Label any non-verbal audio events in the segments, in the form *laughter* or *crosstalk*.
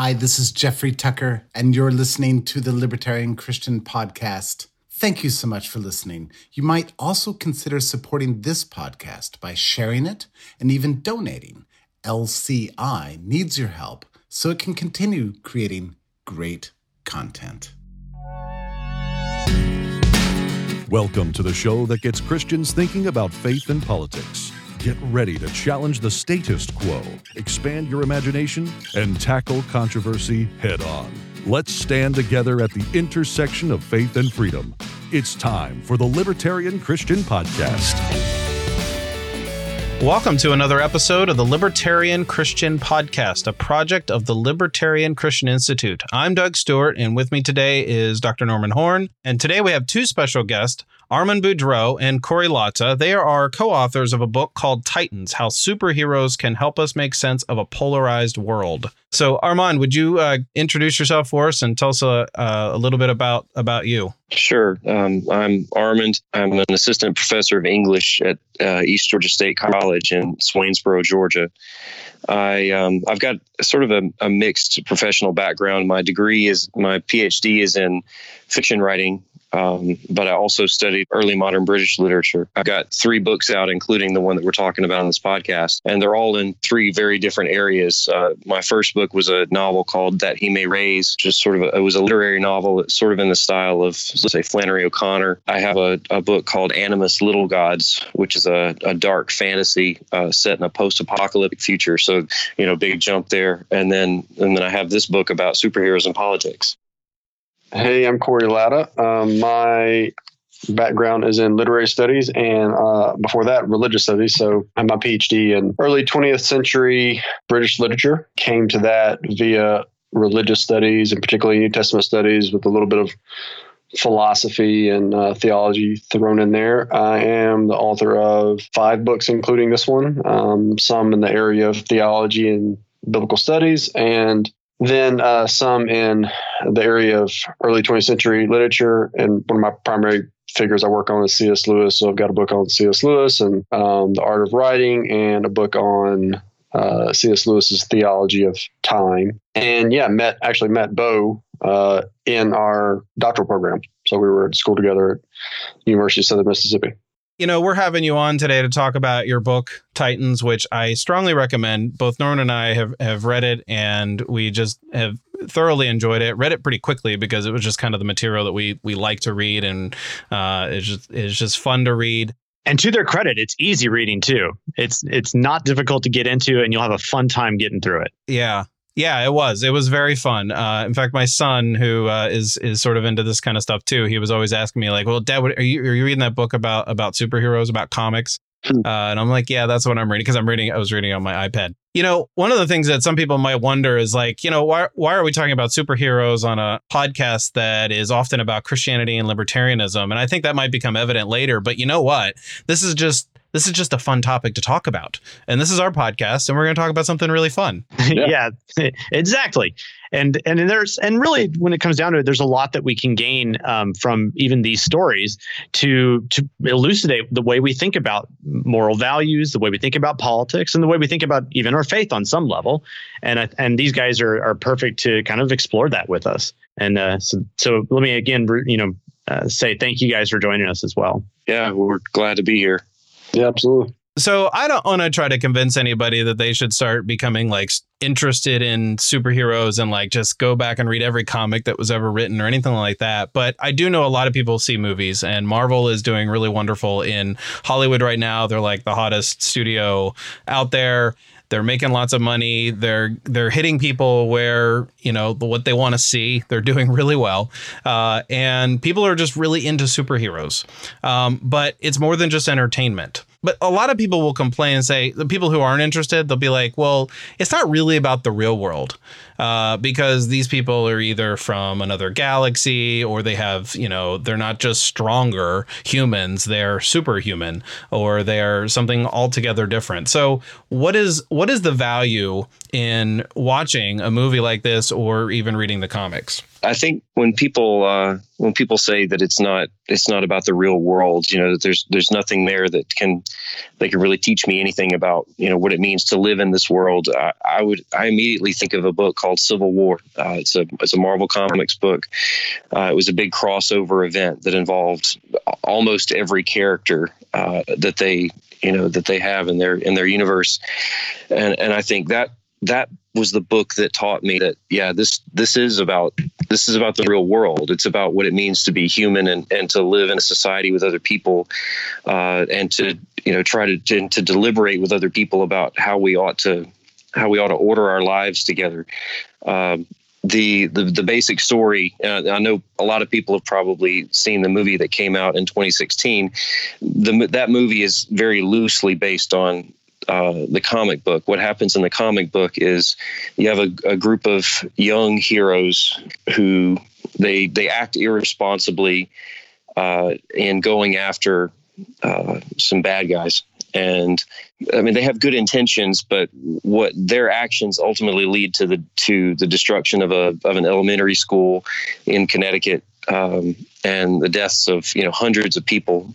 Hi, this is Jeffrey Tucker, and you're listening to the Libertarian Christian Podcast. Thank you so much for listening. You might also consider supporting this podcast by sharing it and even donating. LCI needs your help so it can continue creating great content. Welcome to the show that gets Christians thinking about faith and politics. Get ready to challenge the status quo, expand your imagination, and tackle controversy head on. Let's stand together at the intersection of faith and freedom. It's time for the Libertarian Christian Podcast. Welcome to another episode of the Libertarian Christian Podcast, a project of the Libertarian Christian Institute. I'm Doug Stewart, and with me today is Dr. Norman Horn. And today we have two special guests, Armond Boudreaux and Corey Latta. They are co authors of a book called Titans How Superheroes Can Help Us Make Sense of a Polarized World. So, Armond, would you uh, introduce yourself for us and tell us a, uh, a little bit about, about you? Sure. Um, I'm Armond. I'm an assistant professor of English at uh, East Georgia State College in Swainsboro, Georgia. I um, I've got sort of a, a, mixed professional background. My degree is my PhD is in fiction writing um, but I also studied early modern British literature. I've got three books out, including the one that we're talking about on this podcast, and they're all in three very different areas. Uh, my first book was a novel called That He May Raise, just sort of a, it was a literary novel, sort of in the style of let's say Flannery O'Connor. I have a, a book called Animus Little Gods, which is a, a dark fantasy uh, set in a post-apocalyptic future. So you know, big jump there. And then and then I have this book about superheroes and politics. Hey, I'm Corey Latta. Um, my background is in literary studies and uh, before that religious studies. So i my phd in early 20th century british literature. Came to that via religious studies and particularly new testament studies with a little bit of philosophy and uh, theology thrown in there. I am the author of five books including this one um, some in the area of theology and biblical studies and then uh, some in the area of early 20th century literature. And one of my primary figures I work on is C.S. Lewis. So I've got a book on C.S. Lewis and um, the art of writing, and a book on uh, C.S. Lewis's theology of time. And yeah, met actually met Bo uh, in our doctoral program. So we were at school together at University of Southern Mississippi you know, we're having you on today to talk about your book Titans, which I strongly recommend. Both Norman and I have have read it, and we just have thoroughly enjoyed it. Read it pretty quickly because it was just kind of the material that we we like to read, and uh, it's just it's just fun to read. And to their credit, it's easy reading too. It's it's not difficult to get into, and you'll have a fun time getting through it. Yeah, yeah, it was. It was very fun. Uh, in fact, my son, who uh, is is sort of into this kind of stuff too, he was always asking me like, "Well, Dad, what, are you are you reading that book about about superheroes, about comics?" Hmm. Uh, and I'm like, "Yeah, that's what I'm reading because I'm reading. I was reading on my iPad." You know, one of the things that some people might wonder is like, you know, why why are we talking about superheroes on a podcast that is often about Christianity and libertarianism? And I think that might become evident later. But you know what? This is just this is just a fun topic to talk about. And this is our podcast, and we're going to talk about something really fun. *laughs* yeah, yeah *laughs* exactly. And and there's and really when it comes down to it, there's a lot that we can gain um, from even these stories to to elucidate the way we think about moral values, the way we think about politics, and the way we think about even our faith on some level. And and these guys are are perfect to kind of explore that with us. And uh, so so let me again, you know, uh, say thank you guys for joining us as well. Yeah, we're glad to be here. Yeah, absolutely. So I don't want to try to convince anybody that they should start becoming like interested in superheroes and like just go back and read every comic that was ever written or anything like that. But I do know a lot of people see movies and Marvel is doing really wonderful in Hollywood right now. They're like the hottest studio out there. They're making lots of money. They're they're hitting people where you know what they want to see. They're doing really well, uh, and people are just really into superheroes. Um, but it's more than just entertainment. But a lot of people will complain and say the people who aren't interested, they'll be like, "Well, it's not really about the real world." Uh, because these people are either from another galaxy or they have, you know, they're not just stronger humans, they're superhuman or they're something altogether different. So, what is what is the value in watching a movie like this or even reading the comics? I think when people uh, when people say that it's not it's not about the real world, you know, that there's there's nothing there that can they can really teach me anything about you know what it means to live in this world. I, I would I immediately think of a book called Civil War. Uh, it's a it's a Marvel Comics book. Uh, it was a big crossover event that involved almost every character uh, that they you know that they have in their in their universe, and and I think that that was the book that taught me that yeah this this is about this is about the real world. It's about what it means to be human and, and to live in a society with other people uh, and to you know try to, to to deliberate with other people about how we ought to how we ought to order our lives together. Um, the, the the basic story uh, i know a lot of people have probably seen the movie that came out in 2016 the, that movie is very loosely based on uh, the comic book. What happens in the comic book is you have a, a group of young heroes who they they act irresponsibly uh, in going after uh, some bad guys. And I mean, they have good intentions, but what their actions ultimately lead to the to the destruction of a of an elementary school in Connecticut um, and the deaths of you know hundreds of people.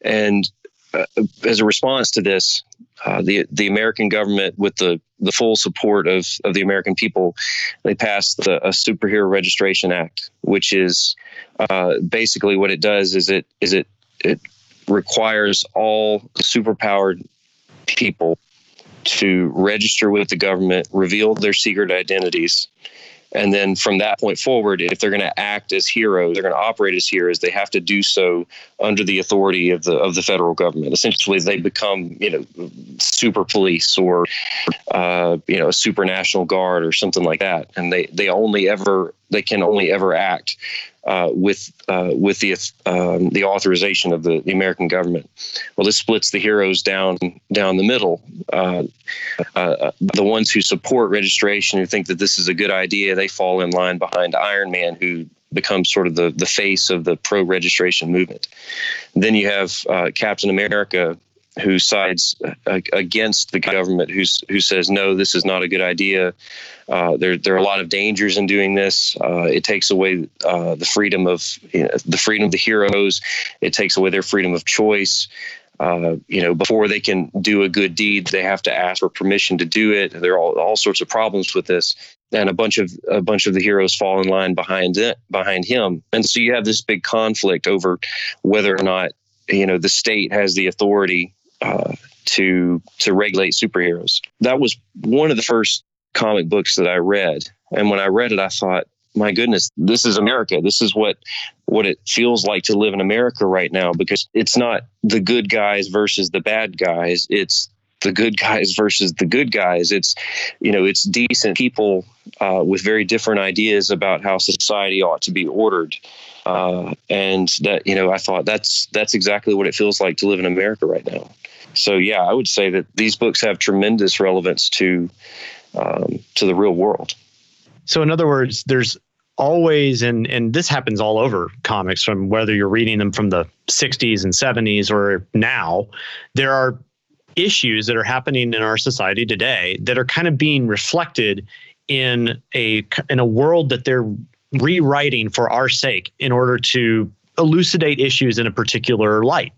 And uh, as a response to this, uh, the the American government, with the the full support of of the American people, they passed the, a superhero registration act, which is uh, basically what it does is it is it it requires all superpowered people to register with the government, reveal their secret identities, and then from that point forward, if they're going to act as heroes, they're going to operate as heroes. They have to do so under the authority of the of the federal government. Essentially, they become you know super police or uh, you know a super national guard or something like that, and they they only ever they can only ever act uh, with uh, with the um, the authorization of the, the American government. Well, this splits the heroes down down the middle. Uh, uh, the ones who support registration, who think that this is a good idea, they fall in line behind Iron Man, who becomes sort of the the face of the pro registration movement. Then you have uh, Captain America, who sides uh, against the government, who's who says no, this is not a good idea. Uh, there, there are a lot of dangers in doing this. Uh, it takes away uh, the freedom of you know, the freedom of the heroes. It takes away their freedom of choice. Uh, you know, before they can do a good deed, they have to ask for permission to do it. There are all, all sorts of problems with this, and a bunch of a bunch of the heroes fall in line behind it behind him, and so you have this big conflict over whether or not you know the state has the authority uh, to to regulate superheroes. That was one of the first comic books that I read, and when I read it, I thought, my goodness, this is America. This is what what it feels like to live in America right now because it's not the good guys versus the bad guys. It's the good guys versus the good guys. It's you know, it's decent people uh, with very different ideas about how society ought to be ordered. Uh, and that you know, I thought that's that's exactly what it feels like to live in America right now. So yeah, I would say that these books have tremendous relevance to um, to the real world. So in other words, there's always and and this happens all over comics from whether you're reading them from the 60s and 70s or now there are issues that are happening in our society today that are kind of being reflected in a in a world that they're rewriting for our sake in order to elucidate issues in a particular light.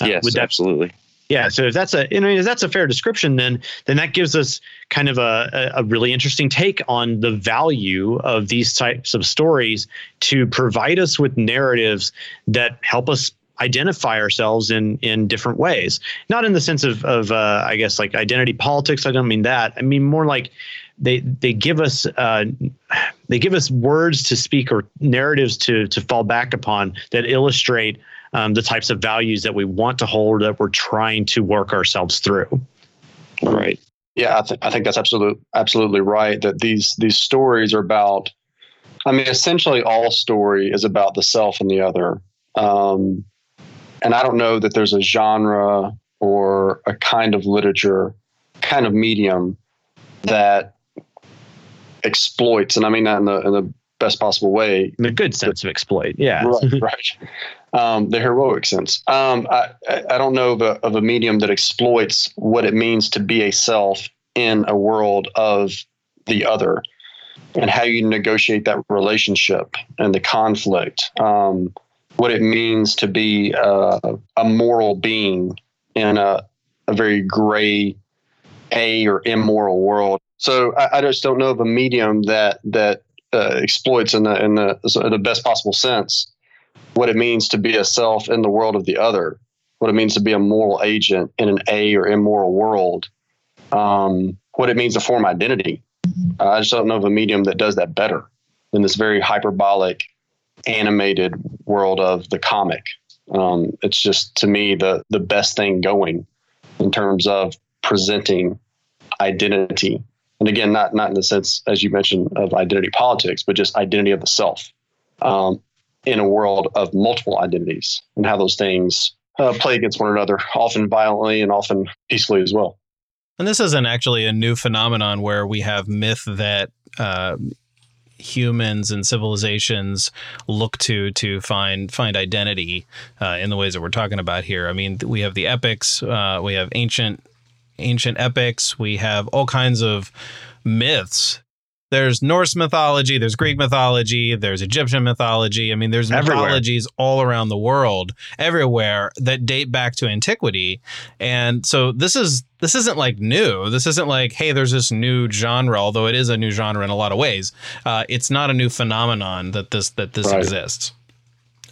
Uh, yes, that, absolutely. Yeah, so if that's a you know if that's a fair description, then then that gives us kind of a, a really interesting take on the value of these types of stories to provide us with narratives that help us identify ourselves in in different ways. Not in the sense of of uh, I guess like identity politics. I don't mean that. I mean more like they they give us uh, they give us words to speak or narratives to to fall back upon that illustrate um, the types of values that we want to hold that we're trying to work ourselves through. Right. Yeah, I, th- I think that's absolutely absolutely right. That these these stories are about. I mean, essentially, all story is about the self and the other. Um, and I don't know that there's a genre or a kind of literature, kind of medium that exploits, and I mean that in the in the best possible way. In the good sense of exploit, yeah. Right, *laughs* right. Um, the heroic sense. Um, I, I don't know of a, of a medium that exploits what it means to be a self in a world of the other. and how you negotiate that relationship and the conflict. Um, what it means to be a, a moral being in a, a very gray a or immoral world. So I, I, just don't know of a medium that that uh, exploits in the in the in the best possible sense what it means to be a self in the world of the other, what it means to be a moral agent in an a or immoral world, um, what it means to form identity. Uh, I just don't know of a medium that does that better than this very hyperbolic, animated world of the comic. Um, it's just to me the the best thing going in terms of presenting identity. And again, not not in the sense as you mentioned of identity politics, but just identity of the self um, in a world of multiple identities and how those things uh, play against one another, often violently and often peacefully as well. And this isn't actually a new phenomenon where we have myth that uh, humans and civilizations look to to find find identity uh, in the ways that we're talking about here. I mean, we have the epics, uh, we have ancient ancient epics, we have all kinds of myths there's Norse mythology, there's Greek mythology, there's Egyptian mythology. I mean, there's everywhere. mythologies all around the world, everywhere that date back to antiquity. And so this is this isn't like new. This isn't like, hey, there's this new genre, although it is a new genre in a lot of ways. Uh, it's not a new phenomenon that this that this right. exists.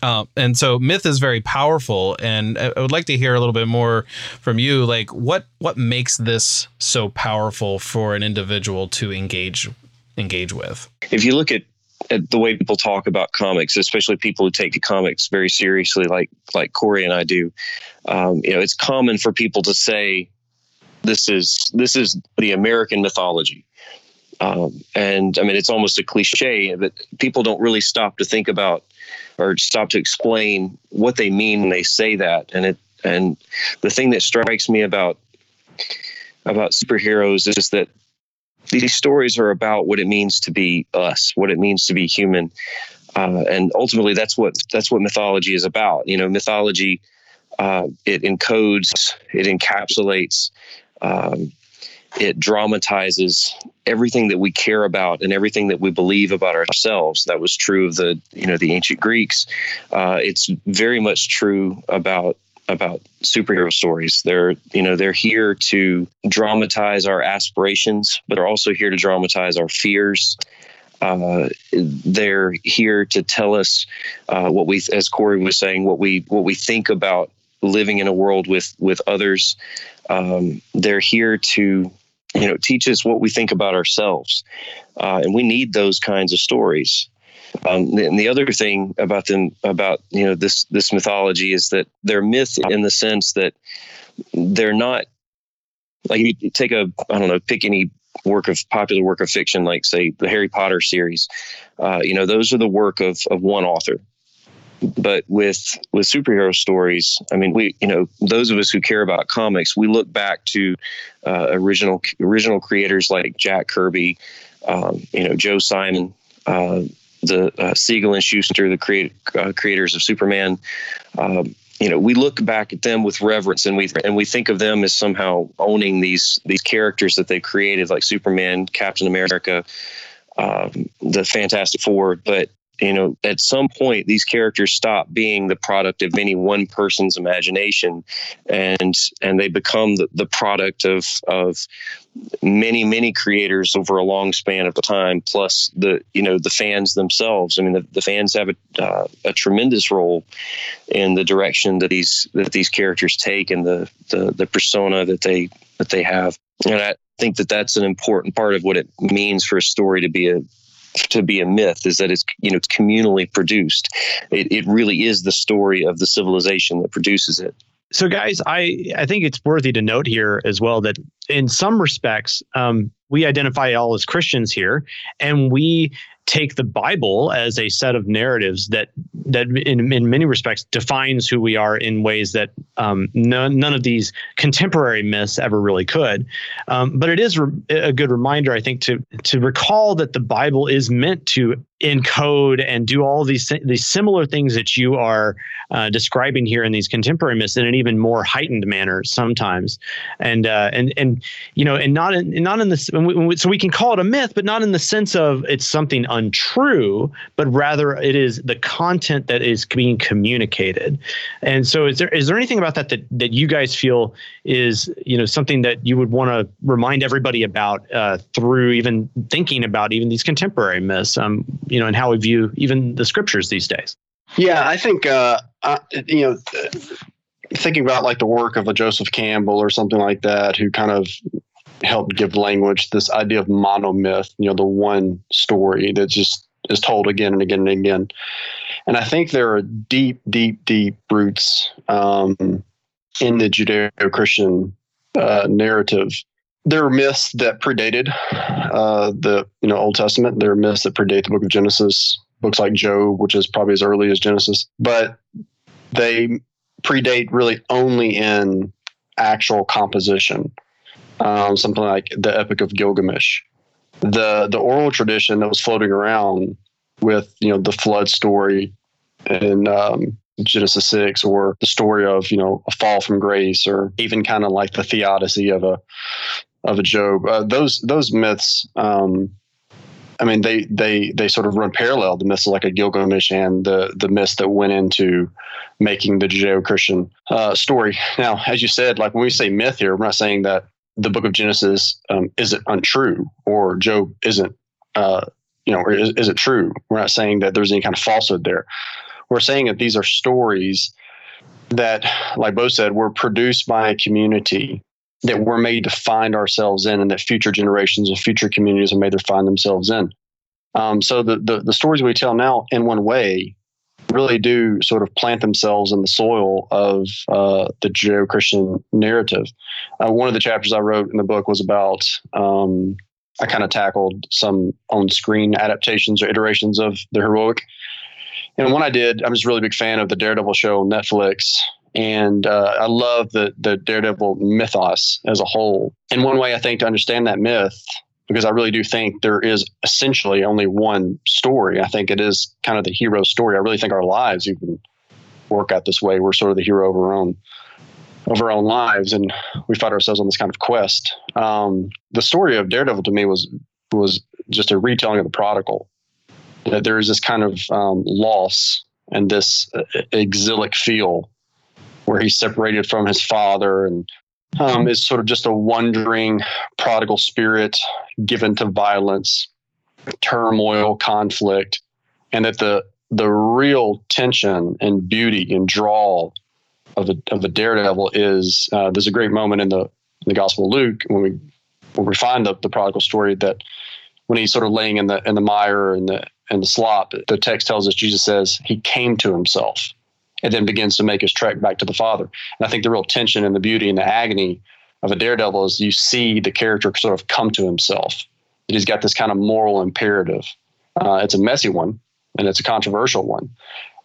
Uh, and so myth is very powerful, and I would like to hear a little bit more from you. Like, what what makes this so powerful for an individual to engage engage with. If you look at at the way people talk about comics, especially people who take the comics very seriously, like like Corey and I do. Um, you know, it's common for people to say, "This is this is the American mythology," um, and I mean, it's almost a cliche, but people don't really stop to think about or stop to explain what they mean when they say that. And it and the thing that strikes me about about superheroes is that these stories are about what it means to be us, what it means to be human, uh, and ultimately that's what that's what mythology is about. You know, mythology uh, it encodes, it encapsulates, um, it dramatizes everything that we care about and everything that we believe about ourselves. That was true of the you know the ancient Greeks. Uh, it's very much true about about superhero stories. They're, you know, they're here to dramatize our aspirations, but they're also here to dramatize our fears. Uh, they're here to tell us uh, what we, as Corey was saying, what we what we think about living in a world with with others. Um, they're here to you know teach us what we think about ourselves, uh, and we need those kinds of stories. Um, and the other thing about them, about you know this this mythology, is that they're myth in the sense that they're not like you take a I don't know pick any work of popular work of fiction like say the Harry Potter series. Uh, you know those are the work of of one author. But with with superhero stories, I mean, we you know those of us who care about comics, we look back to uh, original original creators like Jack Kirby, um, you know Joe Simon, uh, the uh, Siegel and Shuster, the create, uh, creators of Superman. Um, you know, we look back at them with reverence, and we and we think of them as somehow owning these these characters that they created, like Superman, Captain America, um, the Fantastic Four. But you know, at some point, these characters stop being the product of any one person's imagination, and and they become the, the product of of many many creators over a long span of time. Plus the you know the fans themselves. I mean, the, the fans have a uh, a tremendous role in the direction that these that these characters take and the the, the persona that they that they have. And I think that that's an important part of what it means for a story to be a to be a myth is that it's you know it's communally produced. It, it really is the story of the civilization that produces it. So, guys, I I think it's worthy to note here as well that in some respects, um, we identify all as Christians here, and we take the Bible as a set of narratives that that in, in many respects defines who we are in ways that um, none, none of these contemporary myths ever really could. Um, but it is re- a good reminder, I think, to to recall that the Bible is meant to encode and do all these these similar things that you are uh, describing here in these contemporary myths in an even more heightened manner sometimes, and uh, and and you know, and not in not in this. So we can call it a myth, but not in the sense of it's something untrue, but rather it is the content that is being communicated. And so, is there is there anything about that that that you guys feel is you know something that you would want to remind everybody about uh, through even thinking about even these contemporary myths? Um, you know, and how we view even the scriptures these days. Yeah, I think uh, I, you know, thinking about like the work of a Joseph Campbell or something like that, who kind of helped give language this idea of monomyth. You know, the one story that just is told again and again and again. And I think there are deep, deep, deep roots um, in the Judeo-Christian uh, narrative there are myths that predated uh, the you know Old Testament. There are myths that predate the Book of Genesis. Books like Job, which is probably as early as Genesis, but they predate really only in actual composition. Um, something like the Epic of Gilgamesh, the the oral tradition that was floating around with you know the flood story in um, Genesis six, or the story of you know a fall from grace, or even kind of like the theodicy of a of a Job. Uh, those those myths, um, I mean, they they they sort of run parallel. The myths like a Gilgamesh and the the myths that went into making the Judeo-Christian uh, story. Now, as you said, like when we say myth here, we're not saying that the Book of Genesis um, isn't untrue or Job isn't. Uh, you know, is, is it true? We're not saying that there's any kind of falsehood there. We're saying that these are stories that, like Bo said, were produced by a community that we're made to find ourselves in and that future generations and future communities are made to find themselves in. Um, so the, the, the stories we tell now, in one way, really do sort of plant themselves in the soil of uh, the Judeo-Christian narrative. Uh, one of the chapters I wrote in the book was about um, I kind of tackled some on-screen adaptations or iterations of the heroic. And one I did, I'm just a really big fan of the Daredevil show on Netflix and uh, I love the the Daredevil mythos as a whole. And one way I think to understand that myth, because I really do think there is essentially only one story. I think it is kind of the hero story. I really think our lives even work out this way. We're sort of the hero of our own of our own lives, and we find ourselves on this kind of quest. Um, the story of Daredevil to me was was just a retelling of the prodigal. That there is this kind of um, loss and this uh, exilic feel where he's separated from his father and um, is sort of just a wandering prodigal spirit given to violence, turmoil, conflict, and that the the real tension and beauty and draw of a of a daredevil is uh, there's a great moment in the in the Gospel of Luke when we when we find the, the prodigal story that when he's sort of laying in the in the mire and the and the slop, the text tells us Jesus says he came to himself and then begins to make his trek back to the father. And I think the real tension and the beauty and the agony of a daredevil is you see the character sort of come to himself. That he's got this kind of moral imperative. Uh, it's a messy one and it's a controversial one.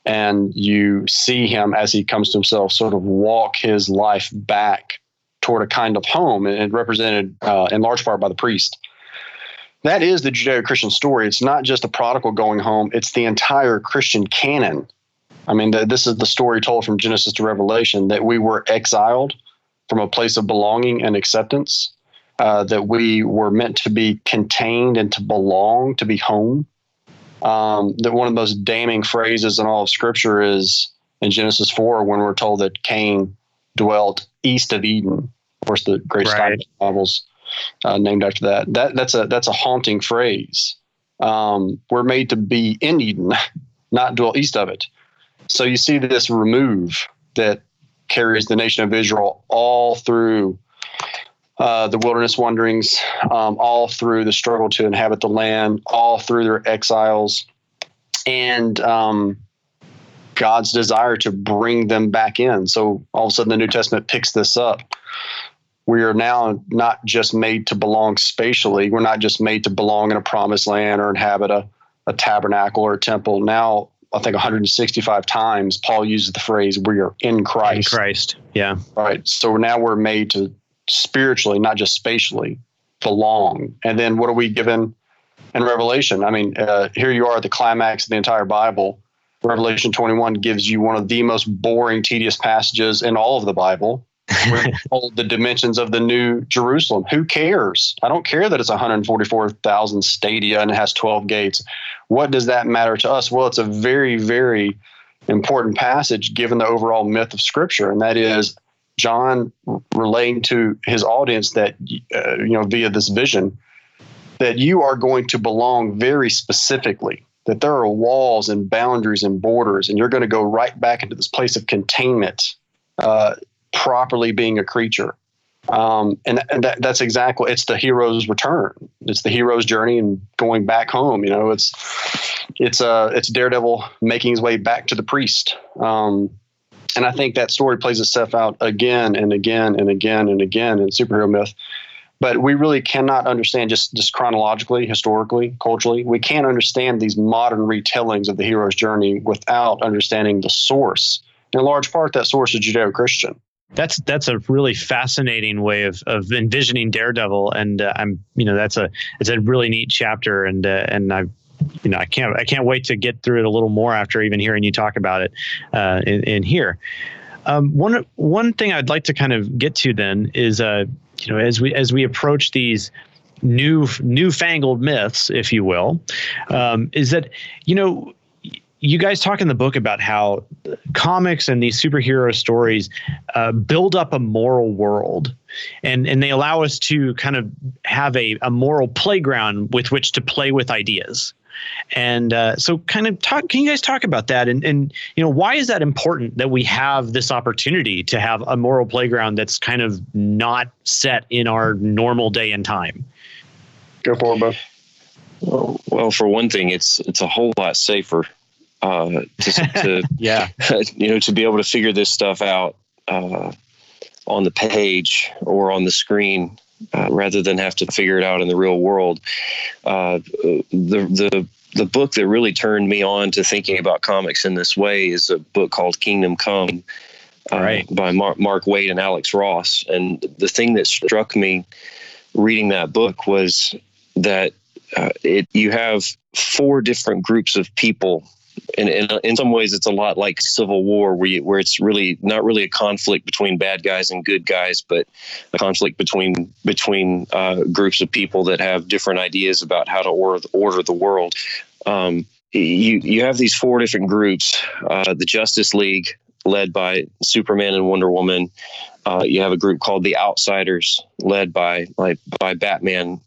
And you see him as he comes to himself sort of walk his life back toward a kind of home and represented uh, in large part by the priest. That is the Judeo Christian story. It's not just a prodigal going home, it's the entire Christian canon I mean, the, this is the story told from Genesis to Revelation that we were exiled from a place of belonging and acceptance, uh, that we were meant to be contained and to belong, to be home. Um, that one of the most damning phrases in all of Scripture is in Genesis 4 when we're told that Cain dwelt east of Eden. Of course, the great right. novels uh, named after that. That that's a that's a haunting phrase. Um, we're made to be in Eden, *laughs* not dwell east of it. So you see this remove that carries the nation of Israel all through uh, the wilderness wanderings, um, all through the struggle to inhabit the land, all through their exiles, and um, God's desire to bring them back in. So all of a sudden, the New Testament picks this up. We are now not just made to belong spatially. We're not just made to belong in a promised land or inhabit a, a tabernacle or a temple. Now I think 165 times Paul uses the phrase "we are in Christ." In Christ, yeah. Right. So now we're made to spiritually, not just spatially, belong. And then what are we given in Revelation. I mean, uh, here you are at the climax of the entire Bible. Revelation 21 gives you one of the most boring, tedious passages in all of the Bible. We're told *laughs* the dimensions of the new Jerusalem. Who cares? I don't care that it's 144,000 stadia and it has 12 gates. What does that matter to us? Well, it's a very, very important passage given the overall myth of Scripture, and that is John relaying to his audience that, uh, you know, via this vision, that you are going to belong very specifically that there are walls and boundaries and borders, and you're going to go right back into this place of containment, uh, properly being a creature. Um, and, and that, that's exactly it's the hero's return. It's the hero's journey and going back home. You know, it's it's uh it's Daredevil making his way back to the priest. Um, and I think that story plays itself out again and again and again and again in superhero myth but we really cannot understand just just chronologically historically culturally we can't understand these modern retellings of the hero's journey without understanding the source in large part that source is judeo-christian that's that's a really fascinating way of, of envisioning daredevil. And uh, i'm you know that's a it's a really neat chapter. And uh, and i you know i can't i can't wait to get through it a little more after even hearing you talk about it uh, in, in here. Um, one one thing I'd like to kind of get to then is uh, you know as we as we approach these new newfangled myths, if you will, um, is that you know you guys talk in the book about how comics and these superhero stories uh, build up a moral world and and they allow us to kind of have a, a moral playground with which to play with ideas and uh, so, kind of talk. Can you guys talk about that? And and you know, why is that important that we have this opportunity to have a moral playground that's kind of not set in our normal day and time? Go for it, Bo. Well, well, for one thing, it's it's a whole lot safer uh, to, to *laughs* yeah, *laughs* you know, to be able to figure this stuff out uh, on the page or on the screen uh, rather than have to figure it out in the real world. Uh, the the the book that really turned me on to thinking about comics in this way is a book called Kingdom Come. Uh, right. by Mark, Mark Waid and Alex Ross. And the thing that struck me reading that book was that uh, it you have four different groups of people in, in, in some ways it's a lot like civil war where you, where it's really not really a conflict between bad guys and good guys but a conflict between between uh, groups of people that have different ideas about how to order, order the world. Um, you you have these four different groups uh, the justice league led by superman and wonder woman. Uh, you have a group called the outsiders led by by, by batman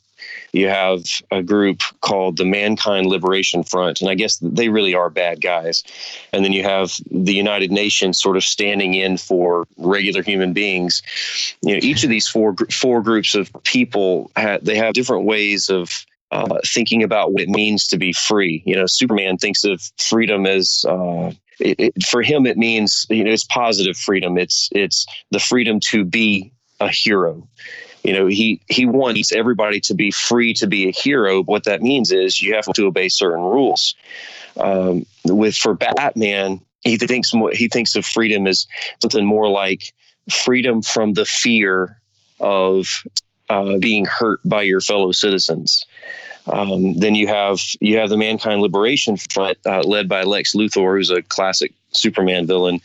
you have a group called the Mankind Liberation Front, and I guess they really are bad guys. And then you have the United Nations sort of standing in for regular human beings. You know, each of these four four groups of people they have different ways of uh, thinking about what it means to be free. You know, Superman thinks of freedom as uh, it, it, for him it means you know it's positive freedom. It's it's the freedom to be a hero you know he he wants everybody to be free to be a hero. What that means is you have to obey certain rules. Um, with for batman he thinks more, he thinks of freedom as something more like freedom from the fear of uh, being hurt by your fellow citizens. Um, then you have you have the Mankind Liberation Front uh, led by Lex Luthor, who's a classic Superman villain.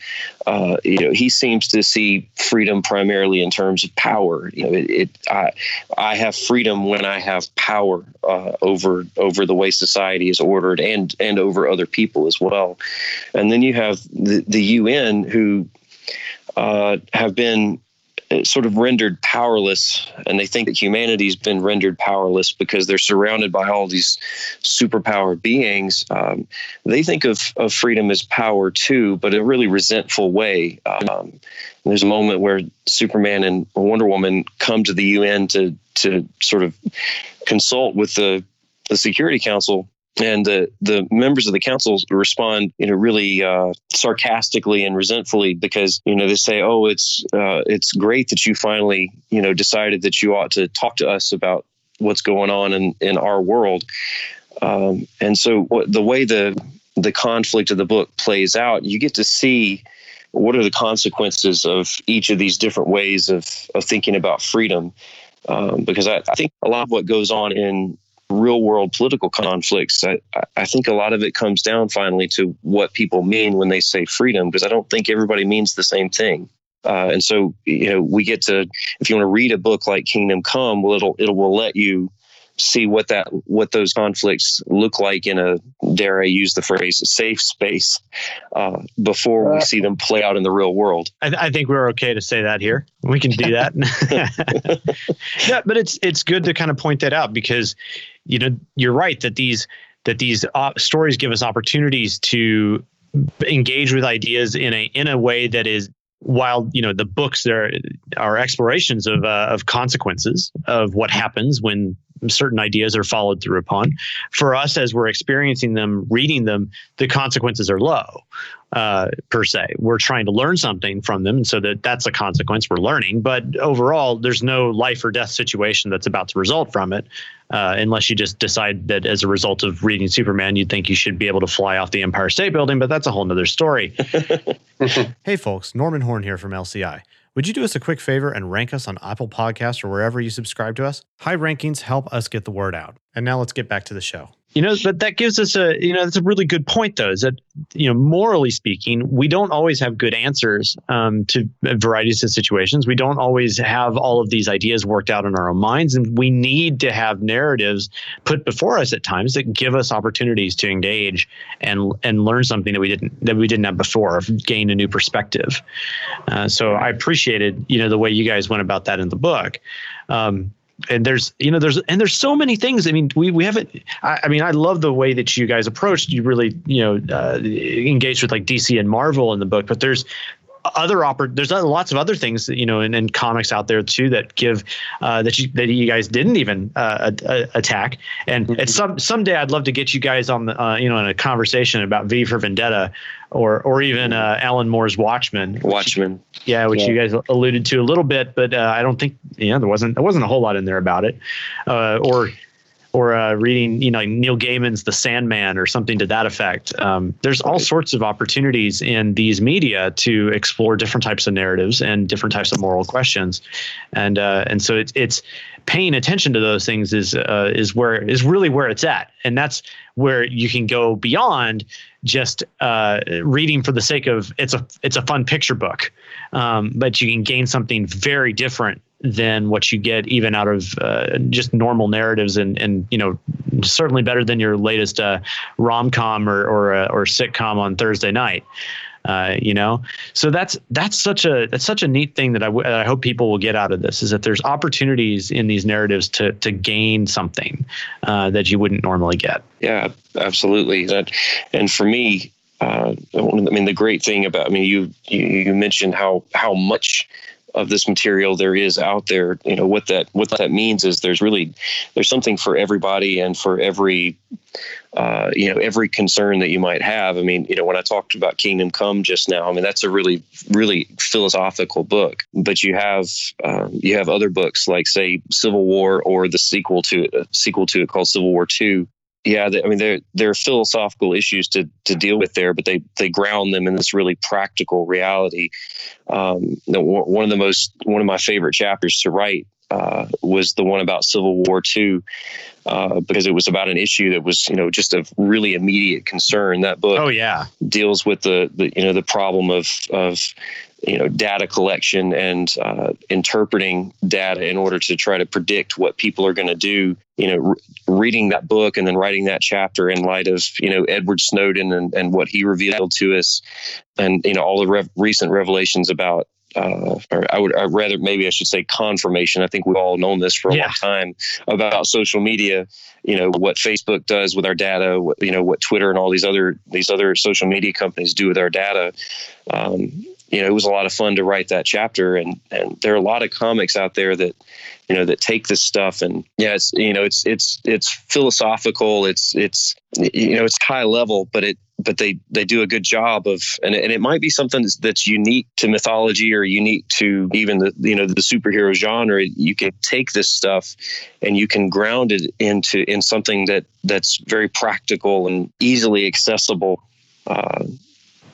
Uh, you know, he seems to see freedom primarily in terms of power. You know, it, it I, I have freedom when I have power uh, over over the way society is ordered and and over other people as well. And then you have the the UN who uh, have been sort of rendered powerless, and they think that humanity's been rendered powerless because they're surrounded by all these superpower beings. Um, they think of, of freedom as power too, but in a really resentful way. Um, there's a moment where Superman and Wonder Woman come to the UN to to sort of consult with the the Security Council and the the members of the council respond you know really uh, sarcastically and resentfully because you know they say oh it's uh, it's great that you finally you know decided that you ought to talk to us about what's going on in in our world. Um, and so what, the way the the conflict of the book plays out you get to see what are the consequences of each of these different ways of of thinking about freedom. Um, because I, I think a lot of what goes on in real world political conflicts, I, I think a lot of it comes down finally to what people mean when they say freedom, because I don't think everybody means the same thing. Uh, and so, you know, we get to, if you want to read a book like Kingdom Come, well, it'll, it will let you see what that what those conflicts look like in a dare I use the phrase safe space uh, before we see them play out in the real world. I, I, think we're okay to say that here. We can do that. *laughs* *laughs* yeah, but it's it's good to kind of point that out because you know you're right that these that these op- stories give us opportunities to engage with ideas in a in a way that is while you know the books there are explorations of uh, of consequences of what happens when certain ideas are followed through upon. For us, as we're experiencing them, reading them, the consequences are low uh, per se. We're trying to learn something from them, and so that that's a consequence we're learning. But overall, there's no life or death situation that's about to result from it, uh, unless you just decide that as a result of reading Superman, you think you should be able to fly off the Empire State Building. But that's a whole other story. *laughs* hey, folks, Norman Horn here from LCI. Would you do us a quick favor and rank us on Apple Podcasts or wherever you subscribe to us? High rankings help us get the word out. And now let's get back to the show. You know, but that gives us a, you know, that's a really good point, though, is that, you know, morally speaking, we don't always have good answers um, to varieties of situations. We don't always have all of these ideas worked out in our own minds. And we need to have narratives put before us at times that give us opportunities to engage and and learn something that we didn't that we didn't have before, gain a new perspective. Uh, so I appreciated, you know, the way you guys went about that in the book. Um, and there's you know there's and there's so many things i mean we we haven't I, I, mean i love the way that you guys approached you really you know uh, engaged with like dc and marvel in the book but there's other oppor- there's lots of other things that, you know in, in comics out there too that give uh, that you that you guys didn't even uh, attack and mm-hmm. some someday I'd love to get you guys on the uh, you know in a conversation about V for Vendetta or or even uh, Alan Moore's Watchmen Watchmen. Yeah which yeah. you guys alluded to a little bit but uh, I don't think you know there wasn't there wasn't a whole lot in there about it. Uh, or or uh, reading, you know, Neil Gaiman's The Sandman or something to that effect. Um, there's all sorts of opportunities in these media to explore different types of narratives and different types of moral questions, and uh, and so it's it's paying attention to those things is uh, is where is really where it's at, and that's where you can go beyond just uh, reading for the sake of it's a it's a fun picture book, um, but you can gain something very different than what you get even out of uh, just normal narratives and and you know certainly better than your latest uh, rom com or or, uh, or sitcom on Thursday night. Uh, you know, so that's that's such a that's such a neat thing that I, w- I hope people will get out of this is that there's opportunities in these narratives to to gain something uh, that you wouldn't normally get. Yeah, absolutely. That and for me, uh, I mean, the great thing about I mean, you you, you mentioned how how much of this material there is out there you know what that what that means is there's really there's something for everybody and for every uh, you know every concern that you might have. I mean you know when i talked about kingdom come just now i mean that's a really really philosophical book but you have um, you have other books like say civil war or the sequel to it, uh, sequel to it called civil war 2 yeah, they, I mean, there there are philosophical issues to to deal with there, but they they ground them in this really practical reality. Um, one of the most one of my favorite chapters to write uh, was the one about Civil War II, uh, because it was about an issue that was, you know, just of really immediate concern. That book, oh yeah, deals with the, the you know the problem of of you know data collection and uh, interpreting data in order to try to predict what people are going to do you know re- reading that book and then writing that chapter in light of you know edward snowden and, and what he revealed to us and you know all the rev- recent revelations about uh, or I would I'd rather maybe I should say confirmation. I think we've all known this for a yeah. long time about social media. You know what Facebook does with our data. What, you know what Twitter and all these other these other social media companies do with our data. Um, you know, it was a lot of fun to write that chapter. And, and there are a lot of comics out there that, you know, that take this stuff and yeah, it's, you know, it's, it's, it's philosophical. It's, it's, you know, it's high level, but it, but they, they do a good job of, and, and it might be something that's, unique to mythology or unique to even the, you know, the superhero genre. You can take this stuff and you can ground it into, in something that, that's very practical and easily accessible. Uh,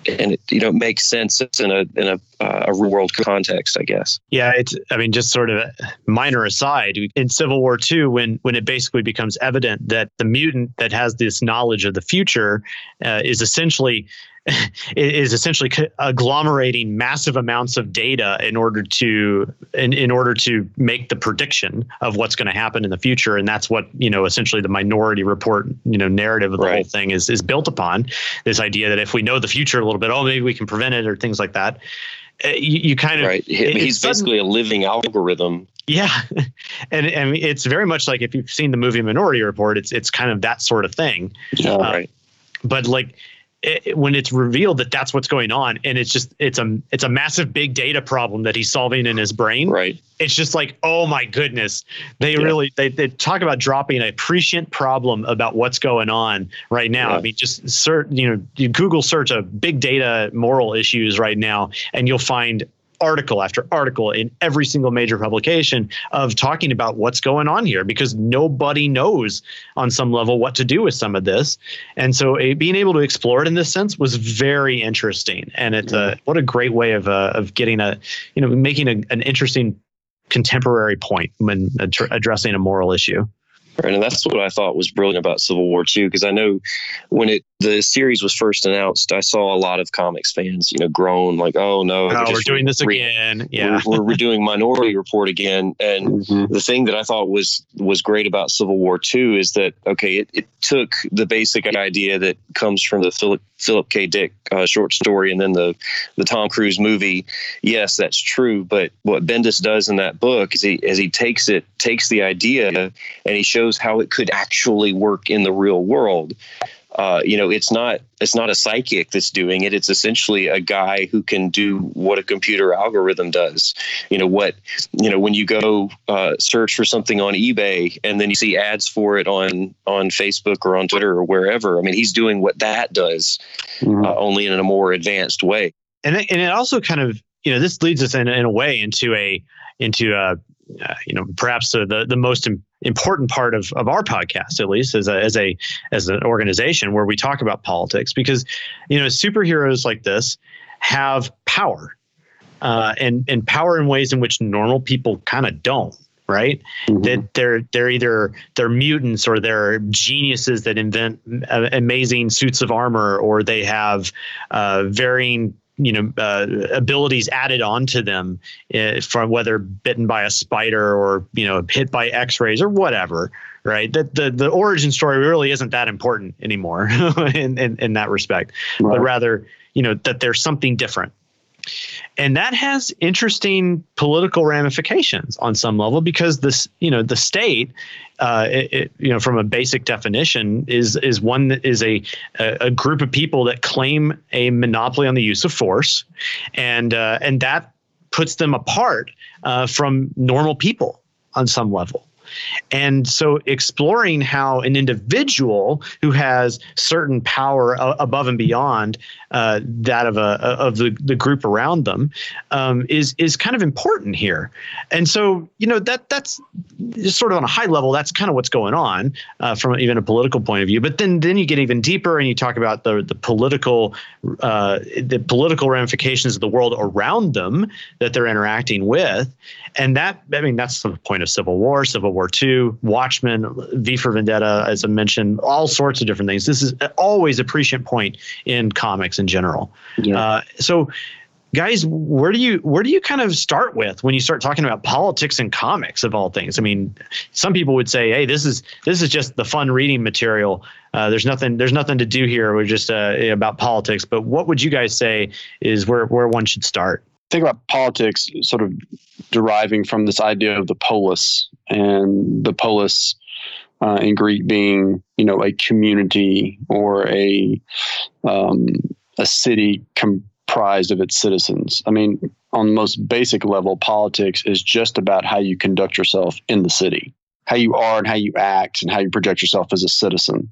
and it you know makes sense in a in a, uh, a real world context, I guess. Yeah, it's. I mean, just sort of minor aside in Civil War II, when when it basically becomes evident that the mutant that has this knowledge of the future uh, is essentially *laughs* is essentially agglomerating massive amounts of data in order to in, in order to make the prediction of what's going to happen in the future and that's what you know essentially the minority report you know narrative of the right. whole thing is is built upon this idea that if we know the future a little bit oh maybe we can prevent it or things like that uh, you, you kind of right he's basically a living algorithm yeah, *laughs* and and it's very much like if you've seen the movie Minority Report, it's it's kind of that sort of thing. Yeah, uh, right. But like it, when it's revealed that that's what's going on and it's just it's a it's a massive big data problem that he's solving in his brain right it's just like oh my goodness they yeah. really they, they talk about dropping a prescient problem about what's going on right now yeah. i mean just search you know you google search a big data moral issues right now and you'll find article after article in every single major publication of talking about what's going on here because nobody knows on some level what to do with some of this. And so a, being able to explore it in this sense was very interesting. And it's a, what a great way of, uh, of getting a, you know, making a, an interesting contemporary point when ad- addressing a moral issue. Right, and that's what I thought was brilliant about Civil War II, because I know when it the series was first announced, I saw a lot of comics fans, you know, groan like, "Oh no, oh, we're doing this re- again." Yeah, we're, we're, doing Minority Report again. And mm-hmm. the thing that I thought was was great about Civil War Two is that okay, it, it took the basic idea that comes from the Philip Philip K. Dick uh, short story and then the the Tom Cruise movie. Yes, that's true. But what Bendis does in that book is he as he takes it takes the idea and he shows how it could actually work in the real world. Uh, you know, it's not it's not a psychic that's doing it. It's essentially a guy who can do what a computer algorithm does. You know what? You know when you go uh, search for something on eBay and then you see ads for it on on Facebook or on Twitter or wherever. I mean, he's doing what that does, mm-hmm. uh, only in a more advanced way. And and it also kind of you know this leads us in in a way into a into a uh, you know perhaps the the most important part of, of our podcast at least as a as a as an organization where we talk about politics because you know superheroes like this have power uh, and and power in ways in which normal people kind of don't right mm-hmm. that they're they're either they're mutants or they're geniuses that invent amazing suits of armor or they have uh, varying you know uh, abilities added onto them uh, from whether bitten by a spider or you know hit by x-rays or whatever right? That the the origin story really isn't that important anymore *laughs* in, in, in that respect. Right. but rather you know that there's something different and that has interesting political ramifications on some level because this you know the state uh, it, it, you know from a basic definition is is one that is a a group of people that claim a monopoly on the use of force. And uh, and that puts them apart uh, from normal people on some level and so exploring how an individual who has certain power above and beyond uh, that of a of the, the group around them um, is is kind of important here. And so you know that that's sort of on a high level. That's kind of what's going on uh, from even a political point of view. But then then you get even deeper and you talk about the the political uh, the political ramifications of the world around them that they're interacting with, and that I mean that's the point of Civil War, Civil War II, Watchmen, V for Vendetta, as I mentioned, all sorts of different things. This is always a prescient point in comics in general. Yeah. Uh, so guys where do you where do you kind of start with when you start talking about politics and comics of all things i mean some people would say hey this is this is just the fun reading material uh, there's nothing there's nothing to do here we're just uh, about politics but what would you guys say is where where one should start think about politics sort of deriving from this idea of the polis and the polis uh, in greek being you know a community or a um, a city comprised of its citizens. I mean, on the most basic level, politics is just about how you conduct yourself in the city, how you are and how you act, and how you project yourself as a citizen.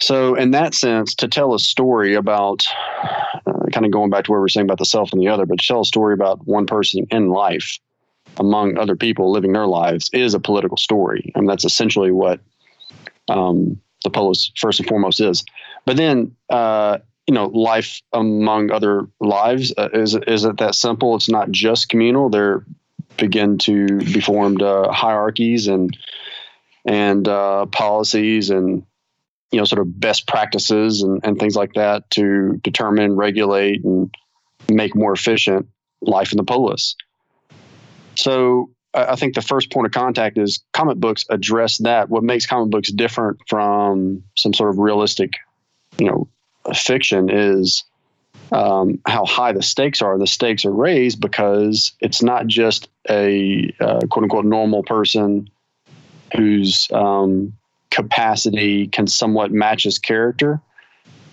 So, in that sense, to tell a story about kind of going back to where we are saying about the self and the other, but to tell a story about one person in life among other people living their lives is a political story. Mean, that's essentially what um, the polis first and foremost is. But then, uh, you know life among other lives uh, is is it that simple it's not just communal there begin to be formed uh, hierarchies and and uh, policies and you know sort of best practices and, and things like that to determine regulate and make more efficient life in the polis so I think the first point of contact is comic books address that. What makes comic books different from some sort of realistic, you know, fiction is um, how high the stakes are. The stakes are raised because it's not just a uh, quote unquote normal person who's um, capacity can somewhat match his character.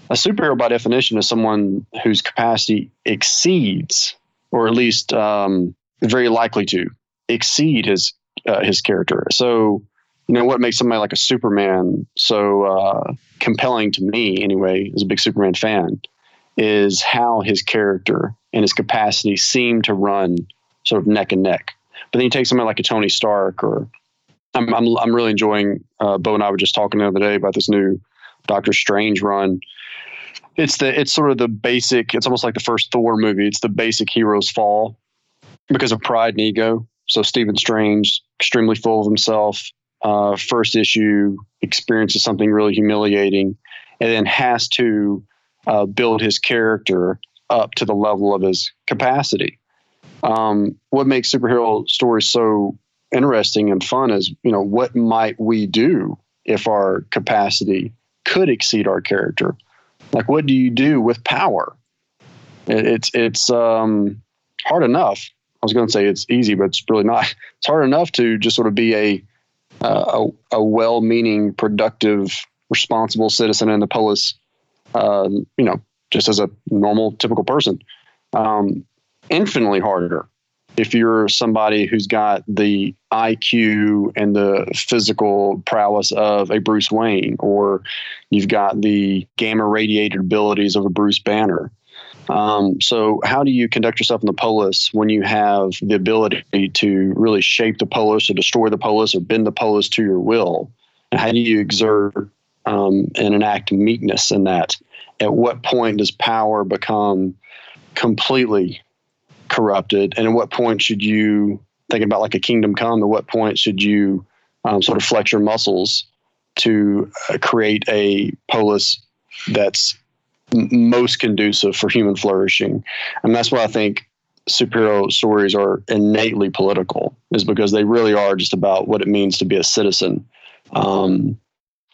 A superhero, by definition, is someone whose capacity exceeds, or at least um, very likely to exceed his uh, his character. So, you know, what makes somebody like a Superman so uh, compelling to me, anyway, as a big Superman fan, is how his character and his capacity seem to run sort of neck and neck. But then you take somebody like a Tony Stark, or I'm I'm, I'm really enjoying. Uh, Bo and I were just talking the other day about this new Doctor Strange run. It's the it's sort of the basic. It's almost like the first Thor movie. It's the basic hero's fall because of pride and ego. So Stephen Strange, extremely full of himself, uh, first issue experiences something really humiliating, and then has to uh, build his character up to the level of his capacity. Um, what makes superhero stories so interesting and fun is, you know, what might we do if our capacity could exceed our character? Like, what do you do with power? It, it's it's um, hard enough I was going to say it's easy, but it's really not. *laughs* It's hard enough to just sort of be a uh, a, a well-meaning, productive, responsible citizen in the polis. Uh, you know, just as a normal, typical person. Um, infinitely harder if you're somebody who's got the IQ and the physical prowess of a Bruce Wayne, or you've got the gamma radiated abilities of a Bruce Banner. Um, so, how do you conduct yourself in the polis when you have the ability to really shape the polis or destroy the polis or bend the polis to your will? And how do you exert um, and enact meekness in that? At what point does power become completely corrupted? And at what point should you, thinking about like a kingdom come, at what point should you um, sort of flex your muscles to uh, create a polis that's most conducive for human flourishing. And that's why I think superhero stories are innately political, is because they really are just about what it means to be a citizen, um,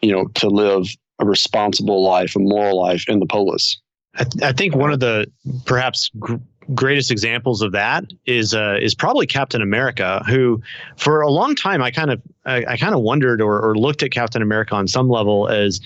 you know, to live a responsible life, a moral life in the polis. I, th- I think one of the perhaps gr- greatest examples of that is uh, is probably Captain America, who for a long time I kind of I, I kind of wondered or, or, looked at Captain America on some level as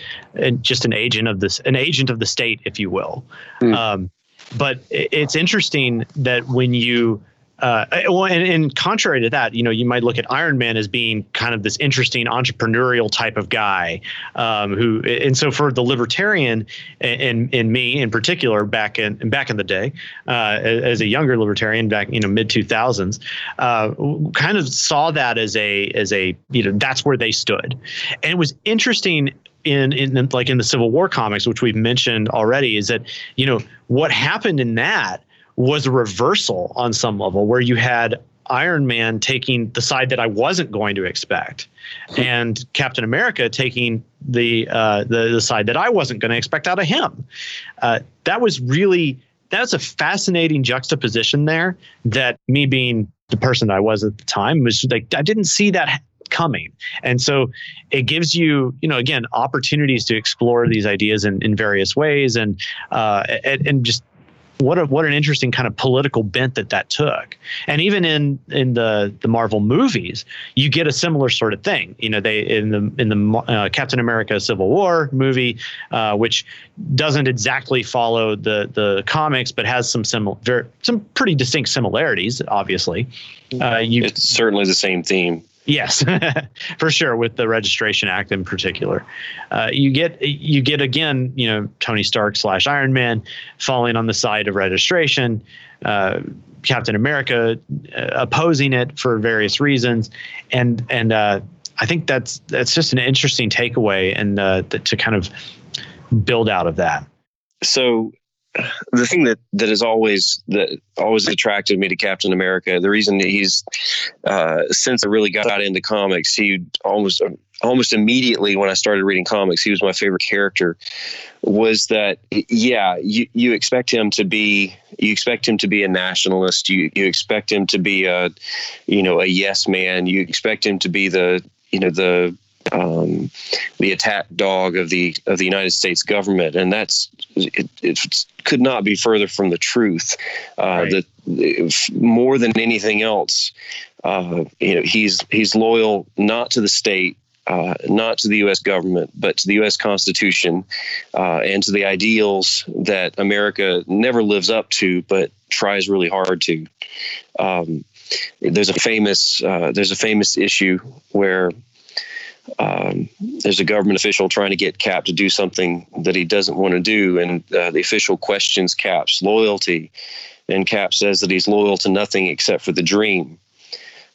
just an agent of this an agent of the state, if you will. Mm. Um, but it's interesting that when you uh, well, and, and, contrary to that, you know, you might look at Iron Man as being kind of this interesting entrepreneurial type of guy, um, who, and so for the libertarian, and in me in particular, back in back in the day, uh, as a younger libertarian, back you know mid two thousands, uh, kind of saw that as a as a you know that's where they stood, and it was interesting in, in like in the Civil War comics, which we've mentioned already, is that you know what happened in that was a reversal on some level where you had Iron Man taking the side that I wasn't going to expect, and Captain America taking the uh, the, the side that I wasn't going to expect out of him. Uh, that was really that's a fascinating juxtaposition there. That me being the person I was at the time was like I didn't see that coming, and so it gives you you know again opportunities to explore these ideas in, in various ways, and uh, and, and just what a, what an interesting kind of political bent that that took. And even in in the the Marvel movies, you get a similar sort of thing. You know, they in the in the uh, Captain America Civil War movie, uh, which doesn't exactly follow the the comics, but has some similar some pretty distinct similarities. Obviously, uh, you, it's certainly the same theme. Yes, *laughs* for sure. With the Registration Act in particular, uh, you get you get again, you know, Tony Stark slash Iron Man falling on the side of registration. Uh, Captain America uh, opposing it for various reasons, and and uh, I think that's that's just an interesting takeaway and uh, to kind of build out of that. so the thing that that has always that always attracted me to Captain America, the reason that he's uh, since I really got into comics, he almost almost immediately when I started reading comics, he was my favorite character. Was that yeah? You you expect him to be you expect him to be a nationalist. You you expect him to be a you know a yes man. You expect him to be the you know the um, the attack dog of the of the United States government, and that's it, it could not be further from the truth. Uh, right. That more than anything else, uh, you know, he's he's loyal not to the state. Uh, not to the U.S. government, but to the U.S. Constitution uh, and to the ideals that America never lives up to, but tries really hard to. Um, there's a famous uh, there's a famous issue where um, there's a government official trying to get Cap to do something that he doesn't want to do, and uh, the official questions Cap's loyalty, and Cap says that he's loyal to nothing except for the dream.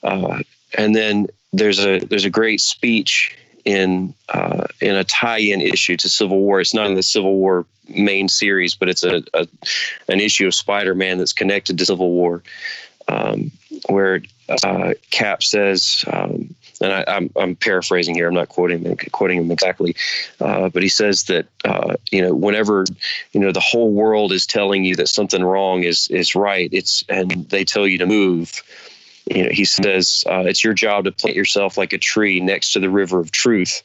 Uh, and then there's a there's a great speech in uh, in a tie-in issue to Civil War. It's not in the Civil War main series, but it's a, a an issue of Spider-Man that's connected to Civil War, um, where uh, Cap says. Um, and I, am I'm, I'm paraphrasing here. I'm not quoting him, quoting him exactly, uh, but he says that uh, you know whenever you know the whole world is telling you that something wrong is is right, it's and they tell you to move. You know, he says uh, it's your job to plant yourself like a tree next to the river of truth,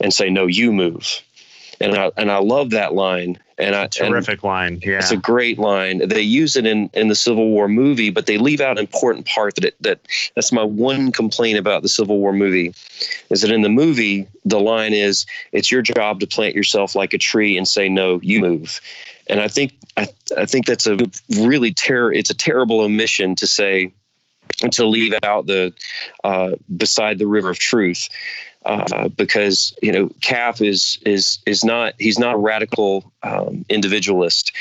and say no, you move and I and I love that line. And I terrific and line. Yeah, it's a great line. They use it in in the Civil War movie, but they leave out an important part that it, that that's my one complaint about the Civil War movie, is that in the movie the line is it's your job to plant yourself like a tree and say no, you move. And I think I, I think that's a really ter- it's a terrible omission to say to leave out the uh, beside the river of truth uh, because you know Cap is is is not he's not a radical um, individualist.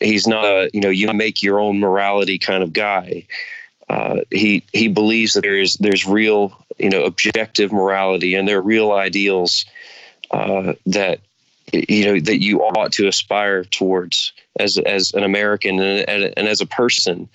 He's not a you know you make your own morality kind of guy. Uh, he he believes that there is there's real you know objective morality and there are real ideals uh, that you know that you ought to aspire towards as as an American and, and, and as a person.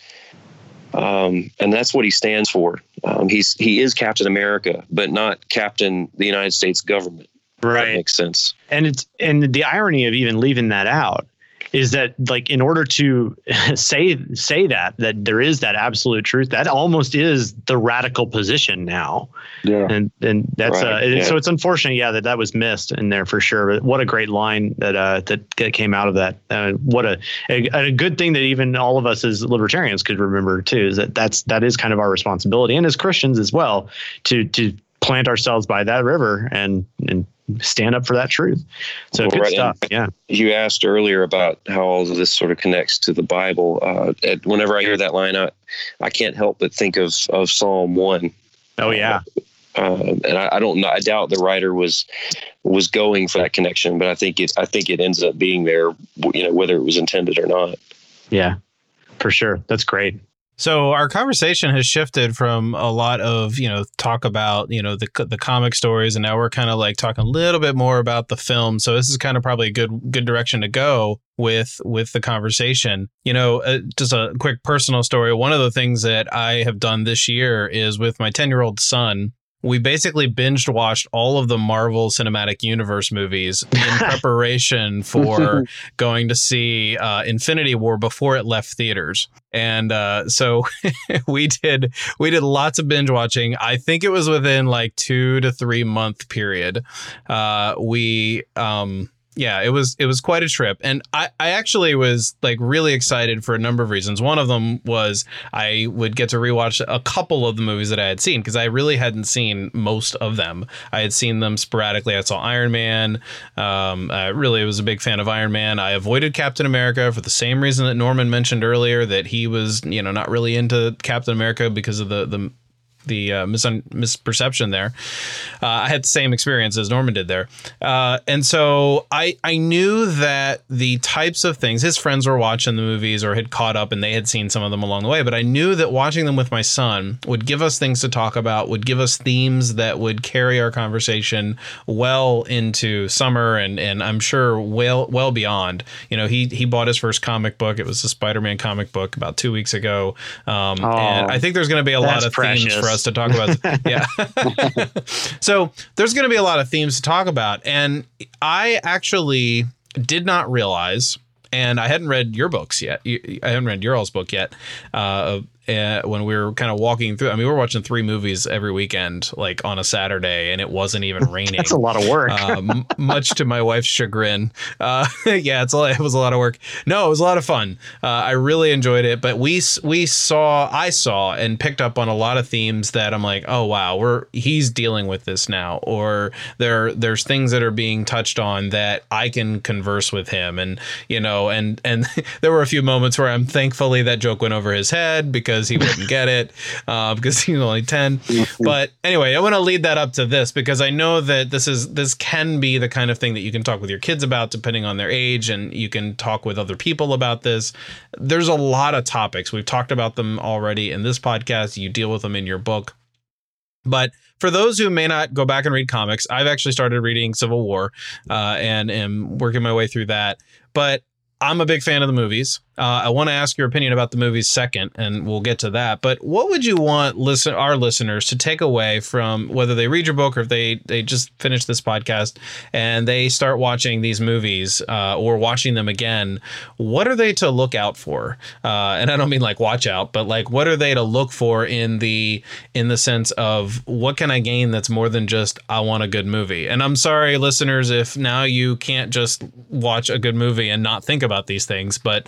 Um, and that's what he stands for. Um, he's he is Captain America, but not Captain the United States government. Right, that makes sense. And it's and the irony of even leaving that out is that like in order to *laughs* say say that that there is that absolute truth that almost is the radical position now yeah and and that's right. uh yeah. so it's unfortunate yeah that that was missed in there for sure but what a great line that uh that, came out of that uh, what a, a, a good thing that even all of us as libertarians could remember too is that that's that is kind of our responsibility and as Christians as well to to plant ourselves by that river and and stand up for that truth. So well, good right. stuff. yeah. You asked earlier about how all of this sort of connects to the Bible. Uh, whenever I hear that line, I, I can't help but think of of Psalm one. Oh yeah. Uh, and I, I, don't know. I doubt the writer was was going for that connection, but I think it. I think it ends up being there. You know, whether it was intended or not. Yeah, for sure. That's great. So our conversation has shifted from a lot of you know talk about you know the the comic stories, and now we're kind of like talking a little bit more about the film. So this is kind of probably a good good direction to go with with the conversation. You know, uh, just a quick personal story. One of the things that I have done this year is with my ten year old son we basically binged watched all of the Marvel Cinematic Universe movies in *laughs* preparation for *laughs* going to see uh, Infinity War before it left theaters. And uh, so *laughs* we did we did lots of binge watching. I think it was within like two to three month period. Uh, we um, yeah, it was it was quite a trip, and I I actually was like really excited for a number of reasons. One of them was I would get to rewatch a couple of the movies that I had seen because I really hadn't seen most of them. I had seen them sporadically. I saw Iron Man. Um, I really was a big fan of Iron Man. I avoided Captain America for the same reason that Norman mentioned earlier that he was you know not really into Captain America because of the the the uh, mis- misperception there. Uh, I had the same experience as Norman did there, uh, and so I I knew that the types of things his friends were watching the movies or had caught up and they had seen some of them along the way, but I knew that watching them with my son would give us things to talk about, would give us themes that would carry our conversation well into summer and and I'm sure well well beyond. You know, he he bought his first comic book. It was a Spider-Man comic book about two weeks ago, um, Oh, and I think there's going to be a lot of themes for us to talk about. yeah. *laughs* so there's going to be a lot of themes to talk about, and I actually did not realize. And I hadn't read your books yet. I hadn't read your all's book yet. Uh, uh, when we were kind of walking through, I mean, we were watching three movies every weekend, like on a Saturday, and it wasn't even *laughs* raining. That's a lot of work. um, much to my wife's chagrin. Uh, *laughs* yeah, it's a, it was a lot of work. No, it was a lot of fun. Uh, I really enjoyed it. But we we saw, I saw, and picked up on a lot of themes that I'm like, oh wow, we're he's dealing with this now, or there there's things that are being touched on that I can converse with him, and you know, and and *laughs* there were a few moments where I'm thankfully that joke went over his head because he wouldn't get it uh, because he was only ten. But anyway, I want to lead that up to this because I know that this is this can be the kind of thing that you can talk with your kids about depending on their age, and you can talk with other people about this. There's a lot of topics we've talked about them already in this podcast. You deal with them in your book. But for those who may not go back and read comics, I've actually started reading Civil War uh, and am working my way through that. But I'm a big fan of the movies. Uh, I want to ask your opinion about the movies second, and we'll get to that. But what would you want listen our listeners to take away from whether they read your book or if they they just finish this podcast and they start watching these movies uh, or watching them again? What are they to look out for? Uh, and I don't mean like watch out, but like what are they to look for in the in the sense of what can I gain that's more than just I want a good movie? And I'm sorry, listeners, if now you can't just watch a good movie and not think about these things, but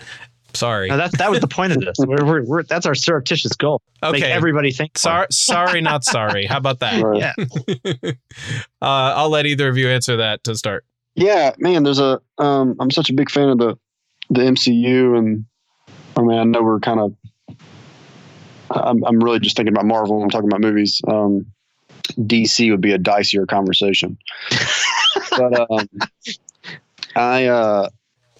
sorry. No, that that was the point of this. We're, we're, we're, that's our surreptitious goal. Okay. Make Okay. everybody think. Sorry, sorry, not sorry. How about that? Right. Yeah. *laughs* uh, I'll let either of you answer that to start. Yeah, man. There's a. Um, I'm such a big fan of the the MCU, and I mean, I know we're kind of. I'm, I'm really just thinking about Marvel. when I'm talking about movies. Um, DC would be a dicier conversation, *laughs* but um, I uh,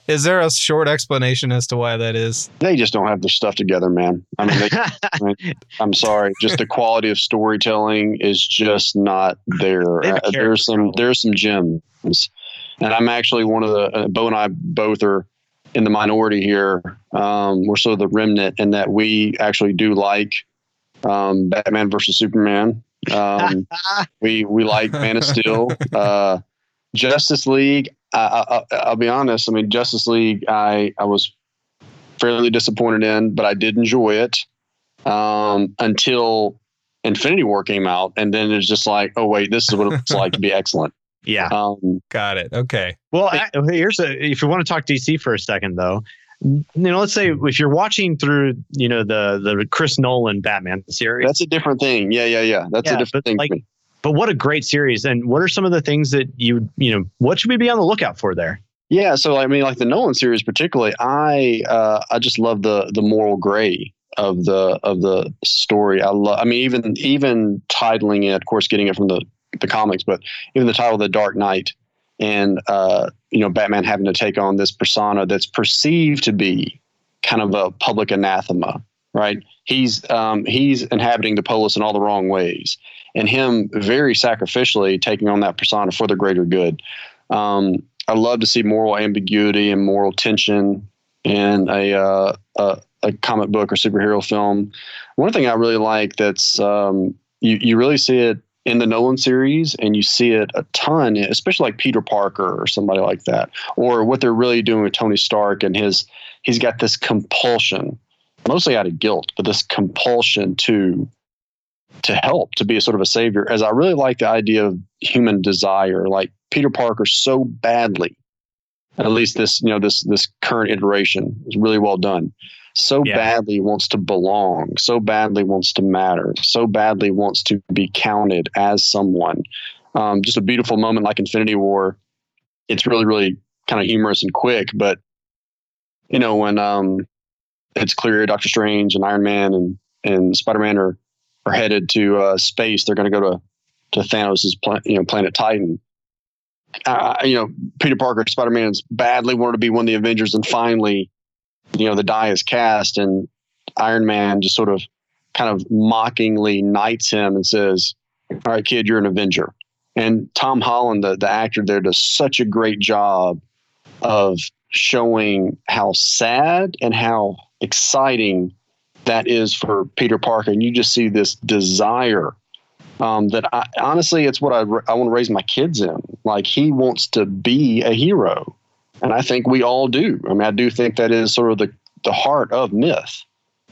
Is there a short explanation as to why that is? they just don't have their stuff together, man. I mean, they, *laughs* I'm sorry, just the quality of storytelling is just not there. Uh, there's some there's some gems, and I'm actually one of the uh, Bo and I both are in the minority here. Um, we're sort of the remnant in that we actually do like um, Batman versus Superman. Um, *laughs* we we like Man of Steel, *laughs* uh, Justice League. I, I, I- I'll be honest. I mean, Justice League. I I was fairly disappointed in, but I did enjoy it um, until Infinity War came out, and then it's just like, oh wait, this is what it's like to be excellent. *laughs* yeah. Um, Got it. Okay. Well, I, here's a. If you want to talk DC for a second, though, you know, let's say if you're watching through, you know, the the Chris Nolan Batman series, that's a different thing. Yeah, yeah, yeah. That's Yeah, a different thing. like- for me. But what a great series! And what are some of the things that you you know? What should we be on the lookout for there? Yeah, so I mean, like the Nolan series, particularly, I uh, I just love the the moral gray of the of the story. I love. I mean, even even titling it, of course, getting it from the the comics, but even the title, The Dark Knight, and uh, you know, Batman having to take on this persona that's perceived to be kind of a public anathema, right? He's um, he's inhabiting the polis in all the wrong ways, and him very sacrificially taking on that persona for the greater good. Um, I love to see moral ambiguity and moral tension in a, uh, a a comic book or superhero film. One thing I really like that's um, you you really see it in the Nolan series, and you see it a ton, especially like Peter Parker or somebody like that, or what they're really doing with Tony Stark and his he's got this compulsion, mostly out of guilt, but this compulsion to to help to be a sort of a savior. As I really like the idea of human desire, like Peter Parker so badly. At least this, you know, this this current iteration is really well done. So Yeah. badly wants to belong, so badly wants to matter, so badly wants to be counted as someone. Um, just a beautiful moment like Infinity War. It's really, really kind of humorous and quick, but you know when um, it's clear Doctor Strange and Iron Man and and Spider Man are are headed to uh, space. They're going to go to to planet, you know, planet Titan. Uh, you know, Peter Parker, Spider Man's badly wanted to be one of the Avengers, and finally, you know, the die is cast, and Iron Man just sort of kind of mockingly knights him and says, All right, kid, you're an Avenger. And Tom Holland, the, the actor there, does such a great job of showing how sad and how exciting that is for Peter Parker. And you just see this desire um, that I, honestly, it's what I, I want to raise my kids in. Like he wants to be a hero. And I think we all do. I mean, I do think that is sort of the, the heart of myth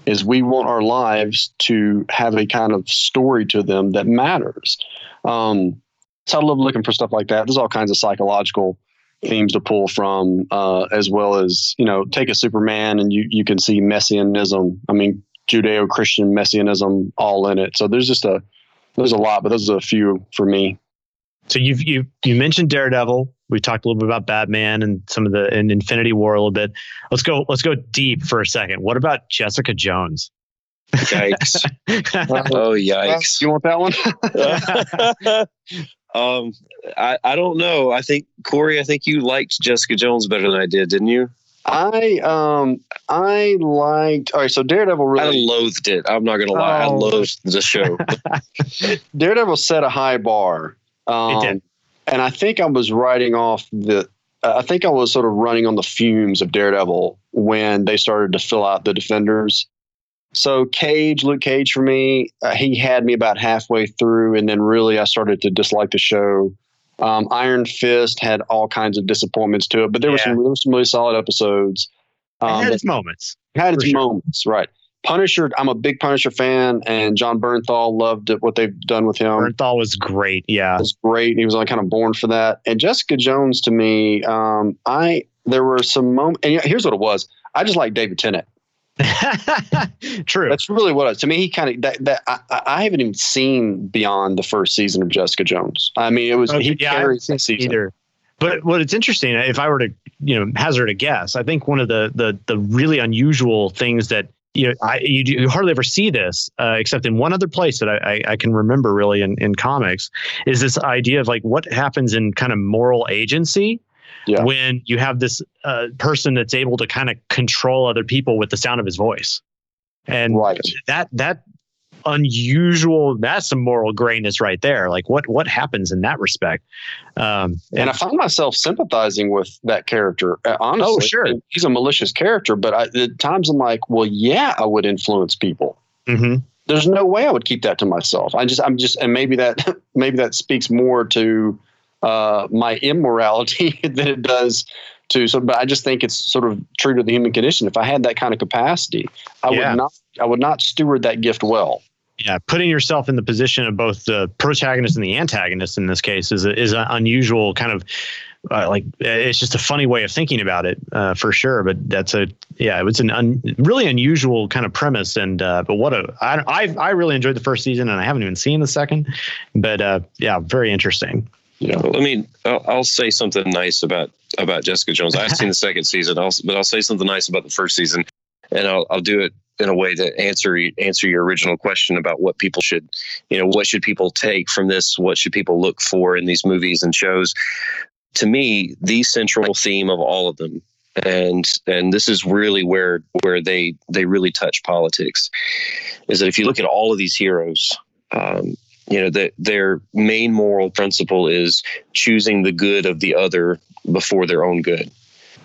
is we want our lives to have a kind of story to them that matters. Um, so I love looking for stuff like that. There's all kinds of psychological themes to pull from, uh, as well as you know, take a Superman and you you can see messianism. I mean, Judeo-Christian messianism all in it. So there's just a there's a lot, but those are a few for me. So you've you you mentioned Daredevil. We talked a little bit about Batman and some of the and Infinity War a little bit. Let's go let's go deep for a second. What about Jessica Jones? Yikes! *laughs* oh yikes! You want that one? *laughs* *laughs* um, I I don't know. I think Corey. I think you liked Jessica Jones better than I did, didn't you? I um I liked all right, so Daredevil really I loathed it. I'm not gonna lie, oh. I loathed the show. *laughs* Daredevil set a high bar. Um, and I think I was writing off the I think I was sort of running on the fumes of Daredevil when they started to fill out the defenders. So Cage, Luke Cage for me, uh, he had me about halfway through, and then really I started to dislike the show. Um, Iron Fist had all kinds of disappointments to it, but there, yeah. were, some, there were some really solid episodes. Um, it had its moments. Had its sure. moments, right. Punisher, I'm a big Punisher fan, and Jon Bernthal loved it, what they've done with him. Bernthal was great. Yeah, it was great. He was only kind of born for that. And Jessica Jones, to me, um, I there were some moments. And here's what it was: I just like David Tennant. *laughs* True. That's really what it, to me. He kind of that, that I, I, haven't even seen beyond the first season of Jessica Jones. I mean, it was okay, he yeah, carried the season. Either. But what it's interesting, if I were to you know hazard a guess, I think one of the the the really unusual things that you know, I, you, you hardly ever see this uh, except in one other place that I, I, I, can remember really in, in comics is this idea of like what happens in kind of moral agency yeah. when you have this uh, person that's able to kind of control other people with the sound of his voice. And right. that that unusual that's some moral grayness right there like what what happens in that respect um and, and i find myself sympathizing with that character uh, honestly oh sure he's a malicious character but I, at times i'm like well yeah i would influence people mm-hmm. there's no way i would keep that to myself i just i'm just and maybe that *laughs* maybe that speaks more to uh, my immorality *laughs* than it does to so but I just think it's sort of true to the human condition. If I had that kind of capacity, I yeah. would not I would not steward that gift well. Yeah, putting yourself in the position of both the protagonist and the antagonist in this case is a, is an unusual kind of uh, like it's just a funny way of thinking about it uh, for sure. But that's a yeah, it's an un, really unusual kind of premise. And uh, but what a I, I I really enjoyed the first season, and I haven't even seen the second. But uh, yeah, very interesting. Yeah, well, I mean, I'll, I'll, say something nice about about Jessica Jones. I've seen the *laughs* second season, I'll, but I'll say something nice about the first season, and I'll I'll do it in a way to answer answer your original question about what people should, you know, what should people take from this? What should people look for in these movies and shows? To me, the central theme of all of them, and and this is really where where they they really touch politics, is that if you look at all of these heroes. Um, you know that their main moral principle is choosing the good of the other before their own good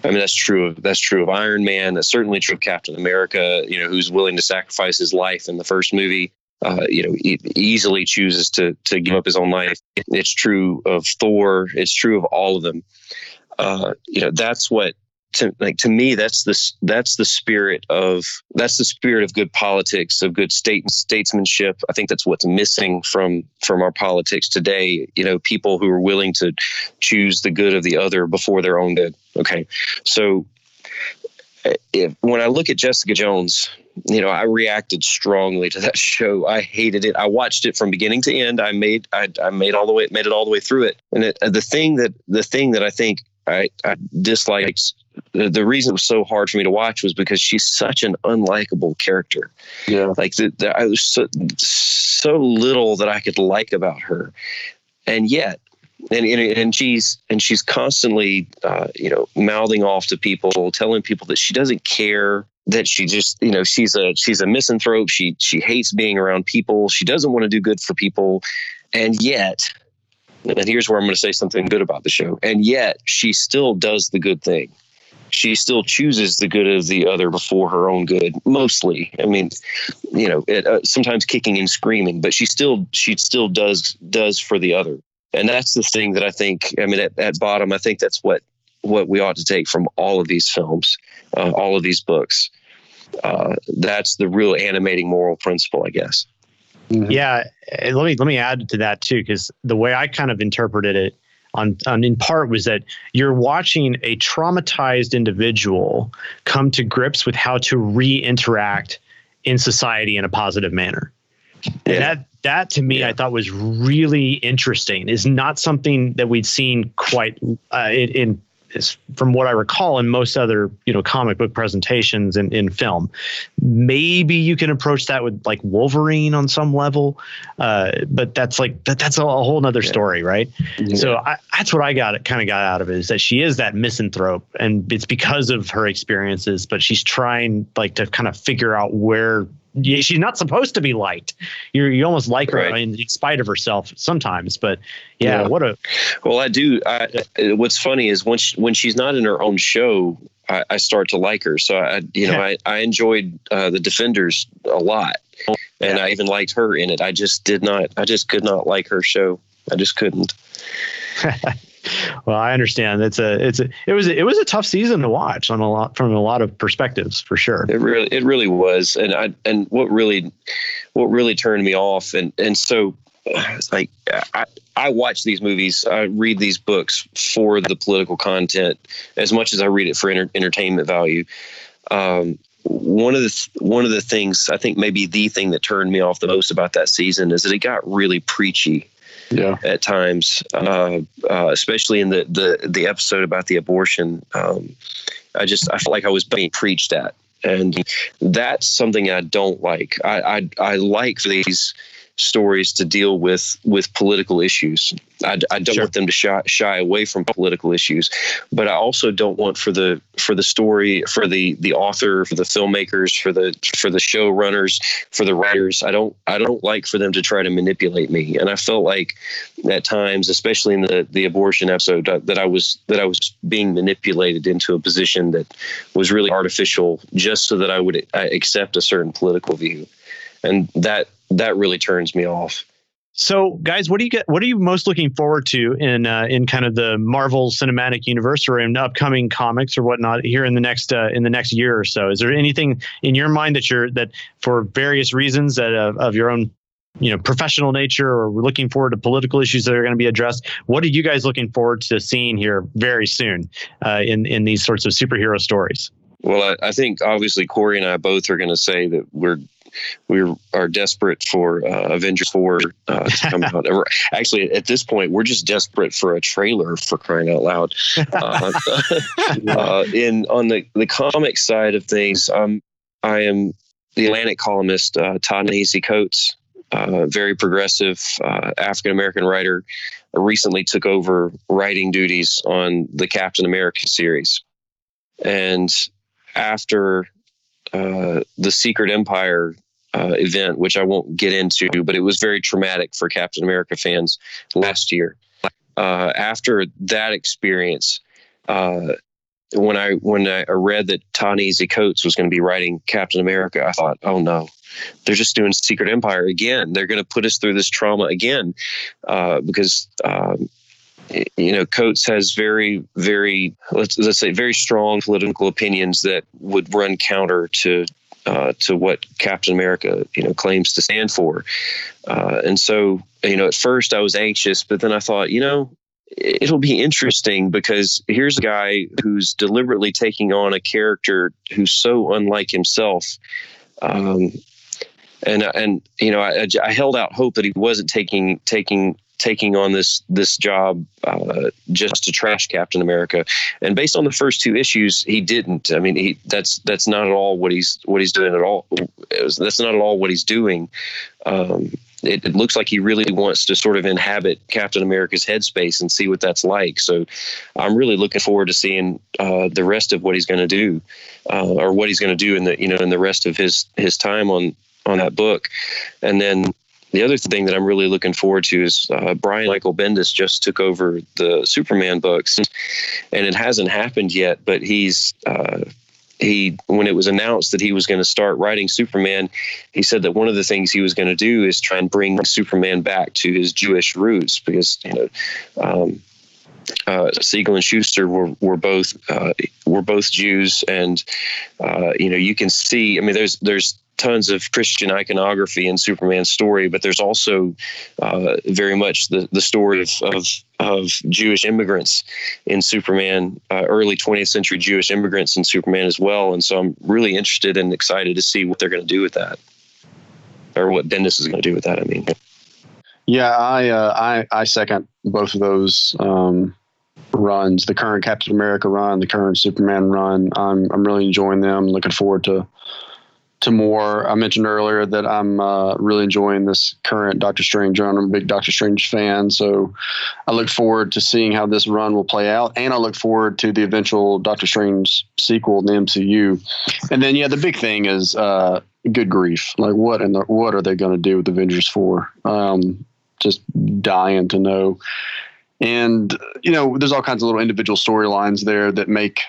I mean, that's true of that's true of Iron Man. That's certainly true of Captain America. You know, who's willing to sacrifice his life in the first movie. Uh, you know, he easily chooses to to give up his own life. It's true of Thor. It's true of all of them. Uh, you know, that's what to like to me that's the that's the spirit of that's the spirit of good politics of good state and statesmanship. I think that's what's missing from from our politics today you know people who are willing to choose the good of the other before their own good okay? So eh, if, when i look at jessica jones you know i reacted strongly to that *laughs* show. I hated it. I watched it from beginning to end. I made i, I made all the way made it all the way through it. And it, the thing that the thing that i think I, I disliked the, the reason it was so hard for me to watch was because she's such an unlikable character. Yeah. Like the, the, I was so, so little that I could like about her, and yet, and and, and she's and she's constantly, uh, you know, mouthing off to people, telling people that she doesn't care. That she just, you know, she's a she's a misanthrope. She she hates being around people. She doesn't want to do good for people, and yet, and here's where I'm going to say something good about the show. And yet, she still does the good thing she still chooses the good of the other before her own good mostly. I mean you know it, uh, sometimes kicking and screaming but she still she still does does for the other. And that's the thing that i think i mean at, at bottom i think that's what what we ought to take from all of these films uh, all of these books. Uh, that's the real animating moral principle i guess. Yeah, let me let me add to that too, because the way I kind of interpreted it on, on in part was that you're watching a traumatized individual come to grips with how to re-interact in society in a positive manner. Yeah. And that that to me I thought was really interesting. Is not something that we'd seen quite uh, in, in is from what I recall in most other you know comic book presentations and in film. Maybe you can approach that with like Wolverine on some level, uh, but that's like that, that's a, a whole nother story, right? So I, that's what I got kind of got out of it is that she is that misanthrope, and it's because of her experiences, but she's trying like to kind of figure out where. Yeah, She's not supposed to be liked. You you almost like her Right. in, in spite of herself sometimes, but yeah, Yeah. what a Well, I do. I, uh, what's funny is when she, when she's not in her own show, I, I start to like her. So I, you know, I, I enjoyed uh, the Defenders a lot, and I even liked her in it. I just did not. I just could not like her show. I just couldn't. *laughs* Well, I understand. It's a it's a it was it was a tough season to watch on a lot from a lot of perspectives for sure. It really, it really was. And I, and what really, what really turned me off, and and so, *sighs* like I, I watch these movies, I read these books for the political content as much as I read it for enter, entertainment value. Um, one of the th- one of the things I think maybe the thing that turned me off the most about that season is that it got really preachy Yeah. at times, uh, uh, especially in the, the the episode about the abortion. Um, I just I felt like I was being preached at, and that's something I don't like. I I, I like these stories to deal with with political issues. I, I don't Sure. want them to shy, shy away from political issues, but I also don't want for the for the story for the the author for the filmmakers for the for the showrunners for the writers. I don't I don't like for them to try to manipulate me, and I felt like at times, especially in the the abortion episode, that I was that I was being manipulated into a position that was really artificial, just so that I would uh, accept a certain political view, and that that really turns me off. So, guys, what do you get? What are you most looking forward to in uh, in kind of the Marvel Cinematic Universe or in upcoming comics or whatnot here in the next uh, in the next year or so? Is there anything in your mind that you're that for various reasons that uh, of your own you know professional nature or looking forward to political issues that are going to be addressed? What are you guys looking forward to seeing here very soon uh, in in these sorts of superhero stories? Well, I, I think obviously Corey and I both are going to say that we're we are desperate for uh, Avengers four uh, to come out. Actually, at this point, we're just desperate for a trailer for crying out loud. Uh, *laughs* uh, in on the the comic side of things, um, I am the Atlantic columnist uh, Ta-Nehisi Coates, uh, very progressive uh, African American writer, recently took over writing duties on the Captain America series, and after uh, the Secret Empire uh, event, which I won't get into, but it was very traumatic for Captain America fans last year. Uh, after that experience, uh, when I when I read that Ta-Nehisi Coates was going to be writing Captain America, I thought, oh no, they're just doing Secret Empire again. They're going to put us through this trauma again uh, because. Um, you know, Coates has very, very let's let's say very strong political opinions that would run counter to uh, to what Captain America you know claims to stand for, uh, and so you know at first I was anxious, but then I thought you know it'll be interesting because here's a guy who's deliberately taking on a character who's so unlike himself. Um, and and you know I, I held out hope that he wasn't taking taking taking on this this job uh, just to trash Captain America. And based on the first two issues, he didn't. I mean, he that's that's not at all what he's what he's doing at all. Was, that's not at all what he's doing. Um, it, it, looks like he really wants to sort of inhabit Captain America's headspace and see what that's like. So I'm really looking forward to seeing uh, the rest of what he's going to do, uh, or what he's going to do in the you know in the rest of his his time on on that book. And then the other thing that I'm really looking forward to is uh, Brian Michael Bendis just took over the Superman books, and it hasn't happened yet. But he's uh, he when it was announced that he was going to start writing Superman, he said that one of the things he was going to do is try and bring Superman back to his Jewish roots because you know. Um, uh, Siegel and Shuster were were both uh, were both Jews, and uh, you know you can see. I mean, there's there's tons of Christian iconography in Superman's story, but there's also uh, very much the, the story of, of, of Jewish immigrants in Superman, uh, early 20th century Jewish immigrants in Superman as well. And so I'm really interested and excited to see what they're going to do with that, or what Bendis is going to do with that. I mean, yeah, I uh, I I second both of those. Um, runs the current captain america run the current superman run i'm i'm really enjoying them looking forward to to more. I mentioned earlier that I'm uh, really enjoying this current Doctor Strange run. I'm a big Doctor Strange fan, so I look forward to seeing how this run will play out, and I look forward to the eventual Doctor Strange sequel in the MCU. And then, yeah, the big thing is uh, good grief. Like, what and what are they going to do with Avengers four? Um, just dying to know. And you know, there's all kinds of little individual storylines there that make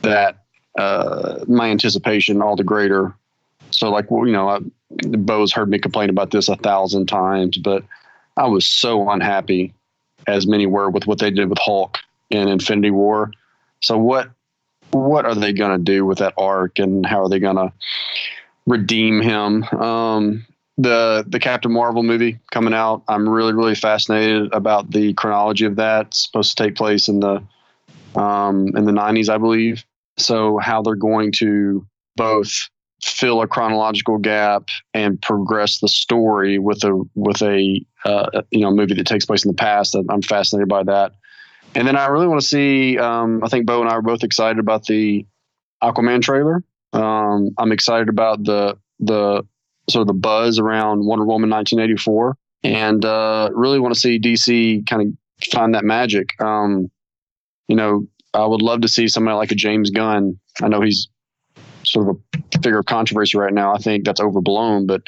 that uh, my anticipation all the greater so, like, well, you know, I, Bo's heard me complain about this a thousand times, but I was so unhappy, as many were, with what they did with Hulk in Infinity War. So, what what are they going to do with that arc, and how are they going to redeem him? Um, the the Captain Marvel movie coming out. I'm really really fascinated about the chronology of that. It's supposed to take place in the um, in the 90s, I believe. So how they're going to both fill a chronological gap and progress the story with a with a uh, you know movie that takes place in the past. I'm fascinated by that. And then I really want to see. Um, I think Bo and I are both excited about the Aquaman trailer. Um, I'm excited about the the sort of the buzz around Wonder Woman 1984, and uh, really want to see DC kind of find that magic. Um, you know, I would love to see somebody like a James Gunn. I know he's sort of a figure of controversy right now. I think that's overblown, but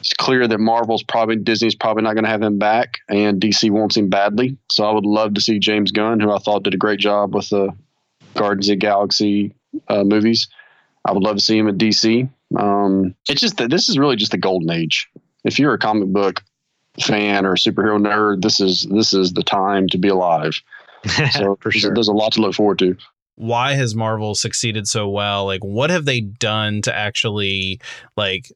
it's clear that Marvel's probably Disney's probably not going to have him back, and DC wants him badly. So I would love to see James Gunn, who I thought did a great job with the Guardians of the Galaxy uh, movies. I would love to see him at DC. Um, it's just that this is really just the golden age. If you're a comic book fan or a superhero nerd, this is this is the time to be alive. *laughs* So For sure. there's a lot to look forward to why has Marvel succeeded so well? Like, what have they done to actually like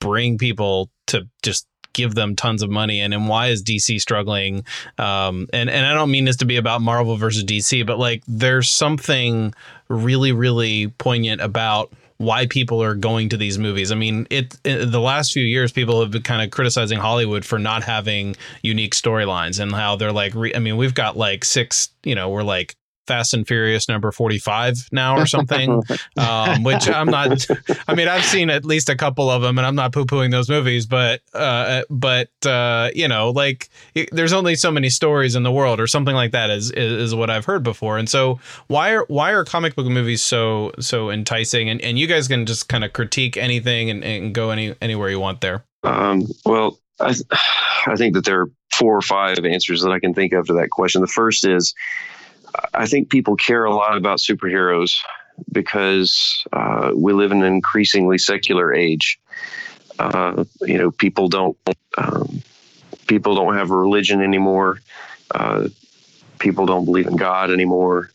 bring people to just give them tons of money and, and why is DC struggling um and and I don't mean this to be about Marvel versus DC but like there's something really really poignant about why people are going to these movies. I mean, it, it the last few years people have been kind of criticizing Hollywood for not having unique storylines and how they're like re- I mean, we've got like six, you know, we're like Fast and Furious number 45 now or *laughs* something, *laughs* um, which I'm not, I mean, I've seen at least a couple of them and I'm not poo pooing those movies, but, uh, but, uh, you know, like it, there's only so many stories in the world or something like that is, is, is, what I've heard before. And so why are, why are comic book movies so, so enticing? And, and you guys can just kind of critique anything and, and go any, anywhere you want there. Um, well, I, *sighs* I think that there are four or five answers that I can think of to that question. The first is, I think people care a lot about superheroes because uh, we live in an increasingly secular age. Uh, you know, people don't um, people don't have a religion anymore. Uh, people don't believe in God anymore.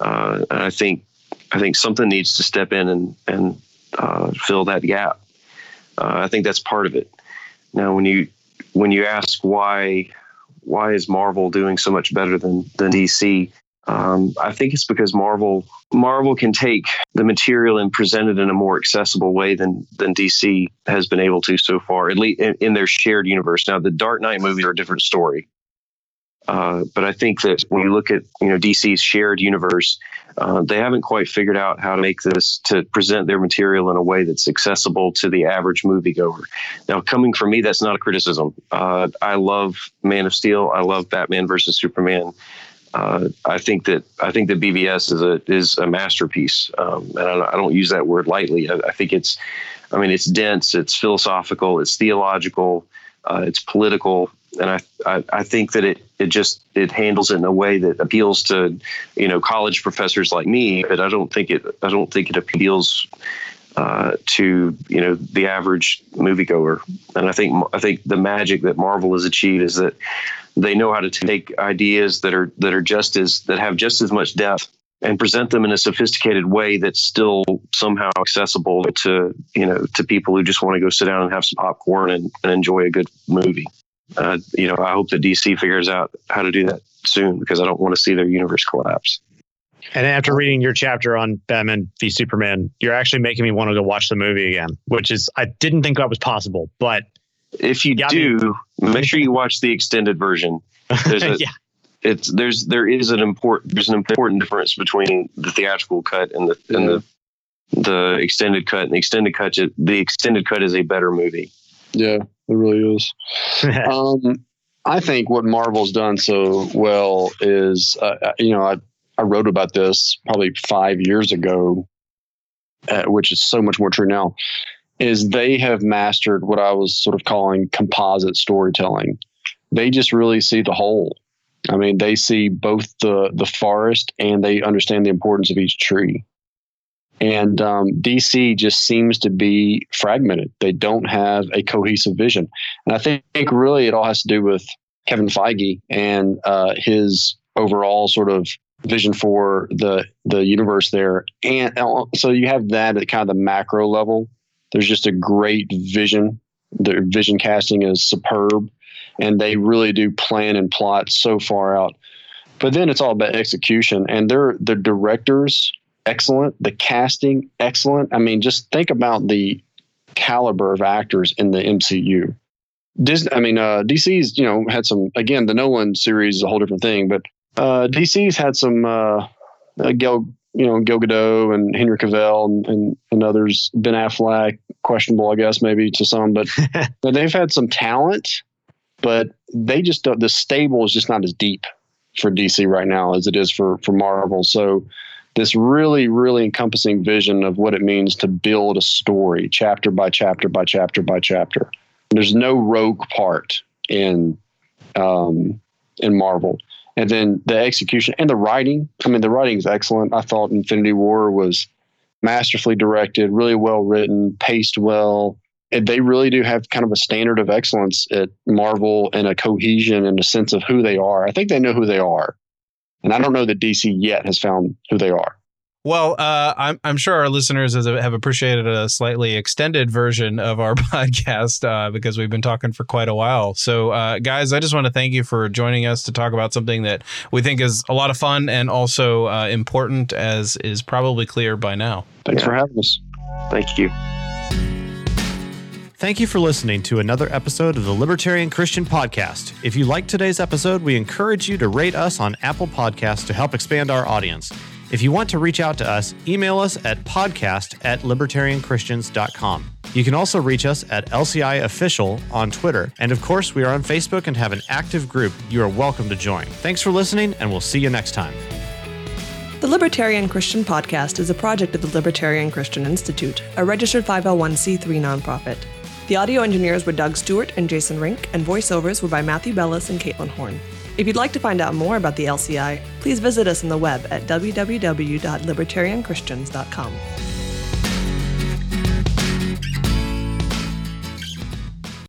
Uh, and I think I think something needs to step in and and uh, fill that gap. Uh, I think that's part of it. Now, when you when you ask why why is Marvel doing so much better than than DC? Um, I think it's because Marvel Marvel can take the material and present it in a more accessible way than than DC has been able to so far, at least in, in their shared universe. Now, the Dark Knight movies are a different story. Uh, but I think that when you look at you know DC's shared universe, uh, they haven't quite figured out how to make this to present their material in a way that's accessible to the average moviegoer. Now, coming from me, that's not a criticism. Uh, I love Man of Steel. I love Batman versus Superman. Uh, I think that I think that BVS is a is a masterpiece, um, and I, I, don't use that word lightly. I, I, think it's, I mean, it's dense, it's philosophical, it's theological, uh, it's political, and I, I, I think that it it just it handles it in a way that appeals to you know college professors like me but i don't think it i don't think it appeals uh, to you know the average moviegoer and i think i think the magic that marvel has achieved is that they know how to take ideas that are that are just as that have just as much depth and present them in a sophisticated way that's still somehow accessible to you know to people who just want to go sit down and have some popcorn and, and enjoy a good movie uh, you know, I hope that DC figures out how to do that soon because I don't want to see their universe collapse. And after reading your chapter on Batman v Superman, you're actually making me want to go watch the movie again, which is I didn't think that was possible. But if you do, me. make sure you watch the extended version. There's *laughs* a, yeah. It's there's there is an important there's an important difference between the theatrical cut and the and the the extended cut. And the extended cut the extended cut is a better movie. Yeah. It really is. *laughs* um, I think what Marvel's done so well is, uh, uh, you know, I, I wrote about this probably five years ago, uh, which is so much more true now, is they have mastered what I was sort of calling composite storytelling. They just really see the whole. I mean, they see both the the forest and they understand the importance of each tree. And um, DC just seems to be fragmented. They don't have a cohesive vision. And I think, think really it all has to do with Kevin Feige and uh, his overall sort of vision for the the universe there. And uh, so you have that at kind of the macro level. There's just a great vision. Their vision casting is superb, and they really do plan and plot so far out. But then it's all about execution, and their the directors excellent. The casting, excellent. I mean, just think about the caliber of actors in the MCU. Disney, I mean, uh, DC's, you know, had some, again, the Nolan series is a whole different thing, but uh, DC's had some, uh, uh, Gal, you know, Gal Gadot and Henry Cavill and, and, and others, Ben Affleck, questionable, I guess, maybe to some, but, *laughs* but they've had some talent, but they just, the stable is just not as deep for DC right now as it is for, for Marvel. So, this really, really encompassing vision of what it means to build a story chapter by chapter by chapter by chapter. There's no rogue part in um, in Marvel. And then the execution and the writing. I mean, the writing is excellent. I thought Infinity War was masterfully directed, really well written, paced well. And they really do have kind of a standard of excellence at Marvel and a cohesion and a sense of who they are. I think they know who they are. And I don't know that DC yet has found who they are. Well, uh, I'm I'm sure our listeners have appreciated a slightly extended version of our *laughs* podcast uh, because we've been talking for quite a while. So, uh, guys, I just want to thank you for joining us to talk about something that we think is a lot of fun and also uh, important, as is probably clear by now. Thanks yeah. for having us. Thank you. Thank you for listening to another episode of the Libertarian Christian Podcast. If you like today's episode, we encourage you to rate us on Apple Podcasts to help expand our audience. If you want to reach out to us, email us at podcast at libertarianchristians.com. You can also reach us at LCI Official on Twitter. And of course, we are on Facebook and have an active group you are welcome to join. Thanks for listening, and we'll see you next time. The Libertarian Christian Podcast is a project of the Libertarian Christian Institute, a registered 501c3 nonprofit. The audio engineers were Doug Stewart and Jason Rink, and voiceovers were by Matthew Bellis and Caitlin Horn. If you'd like to find out more about the LCI, please visit us on the web at www.libertarianchristians.com.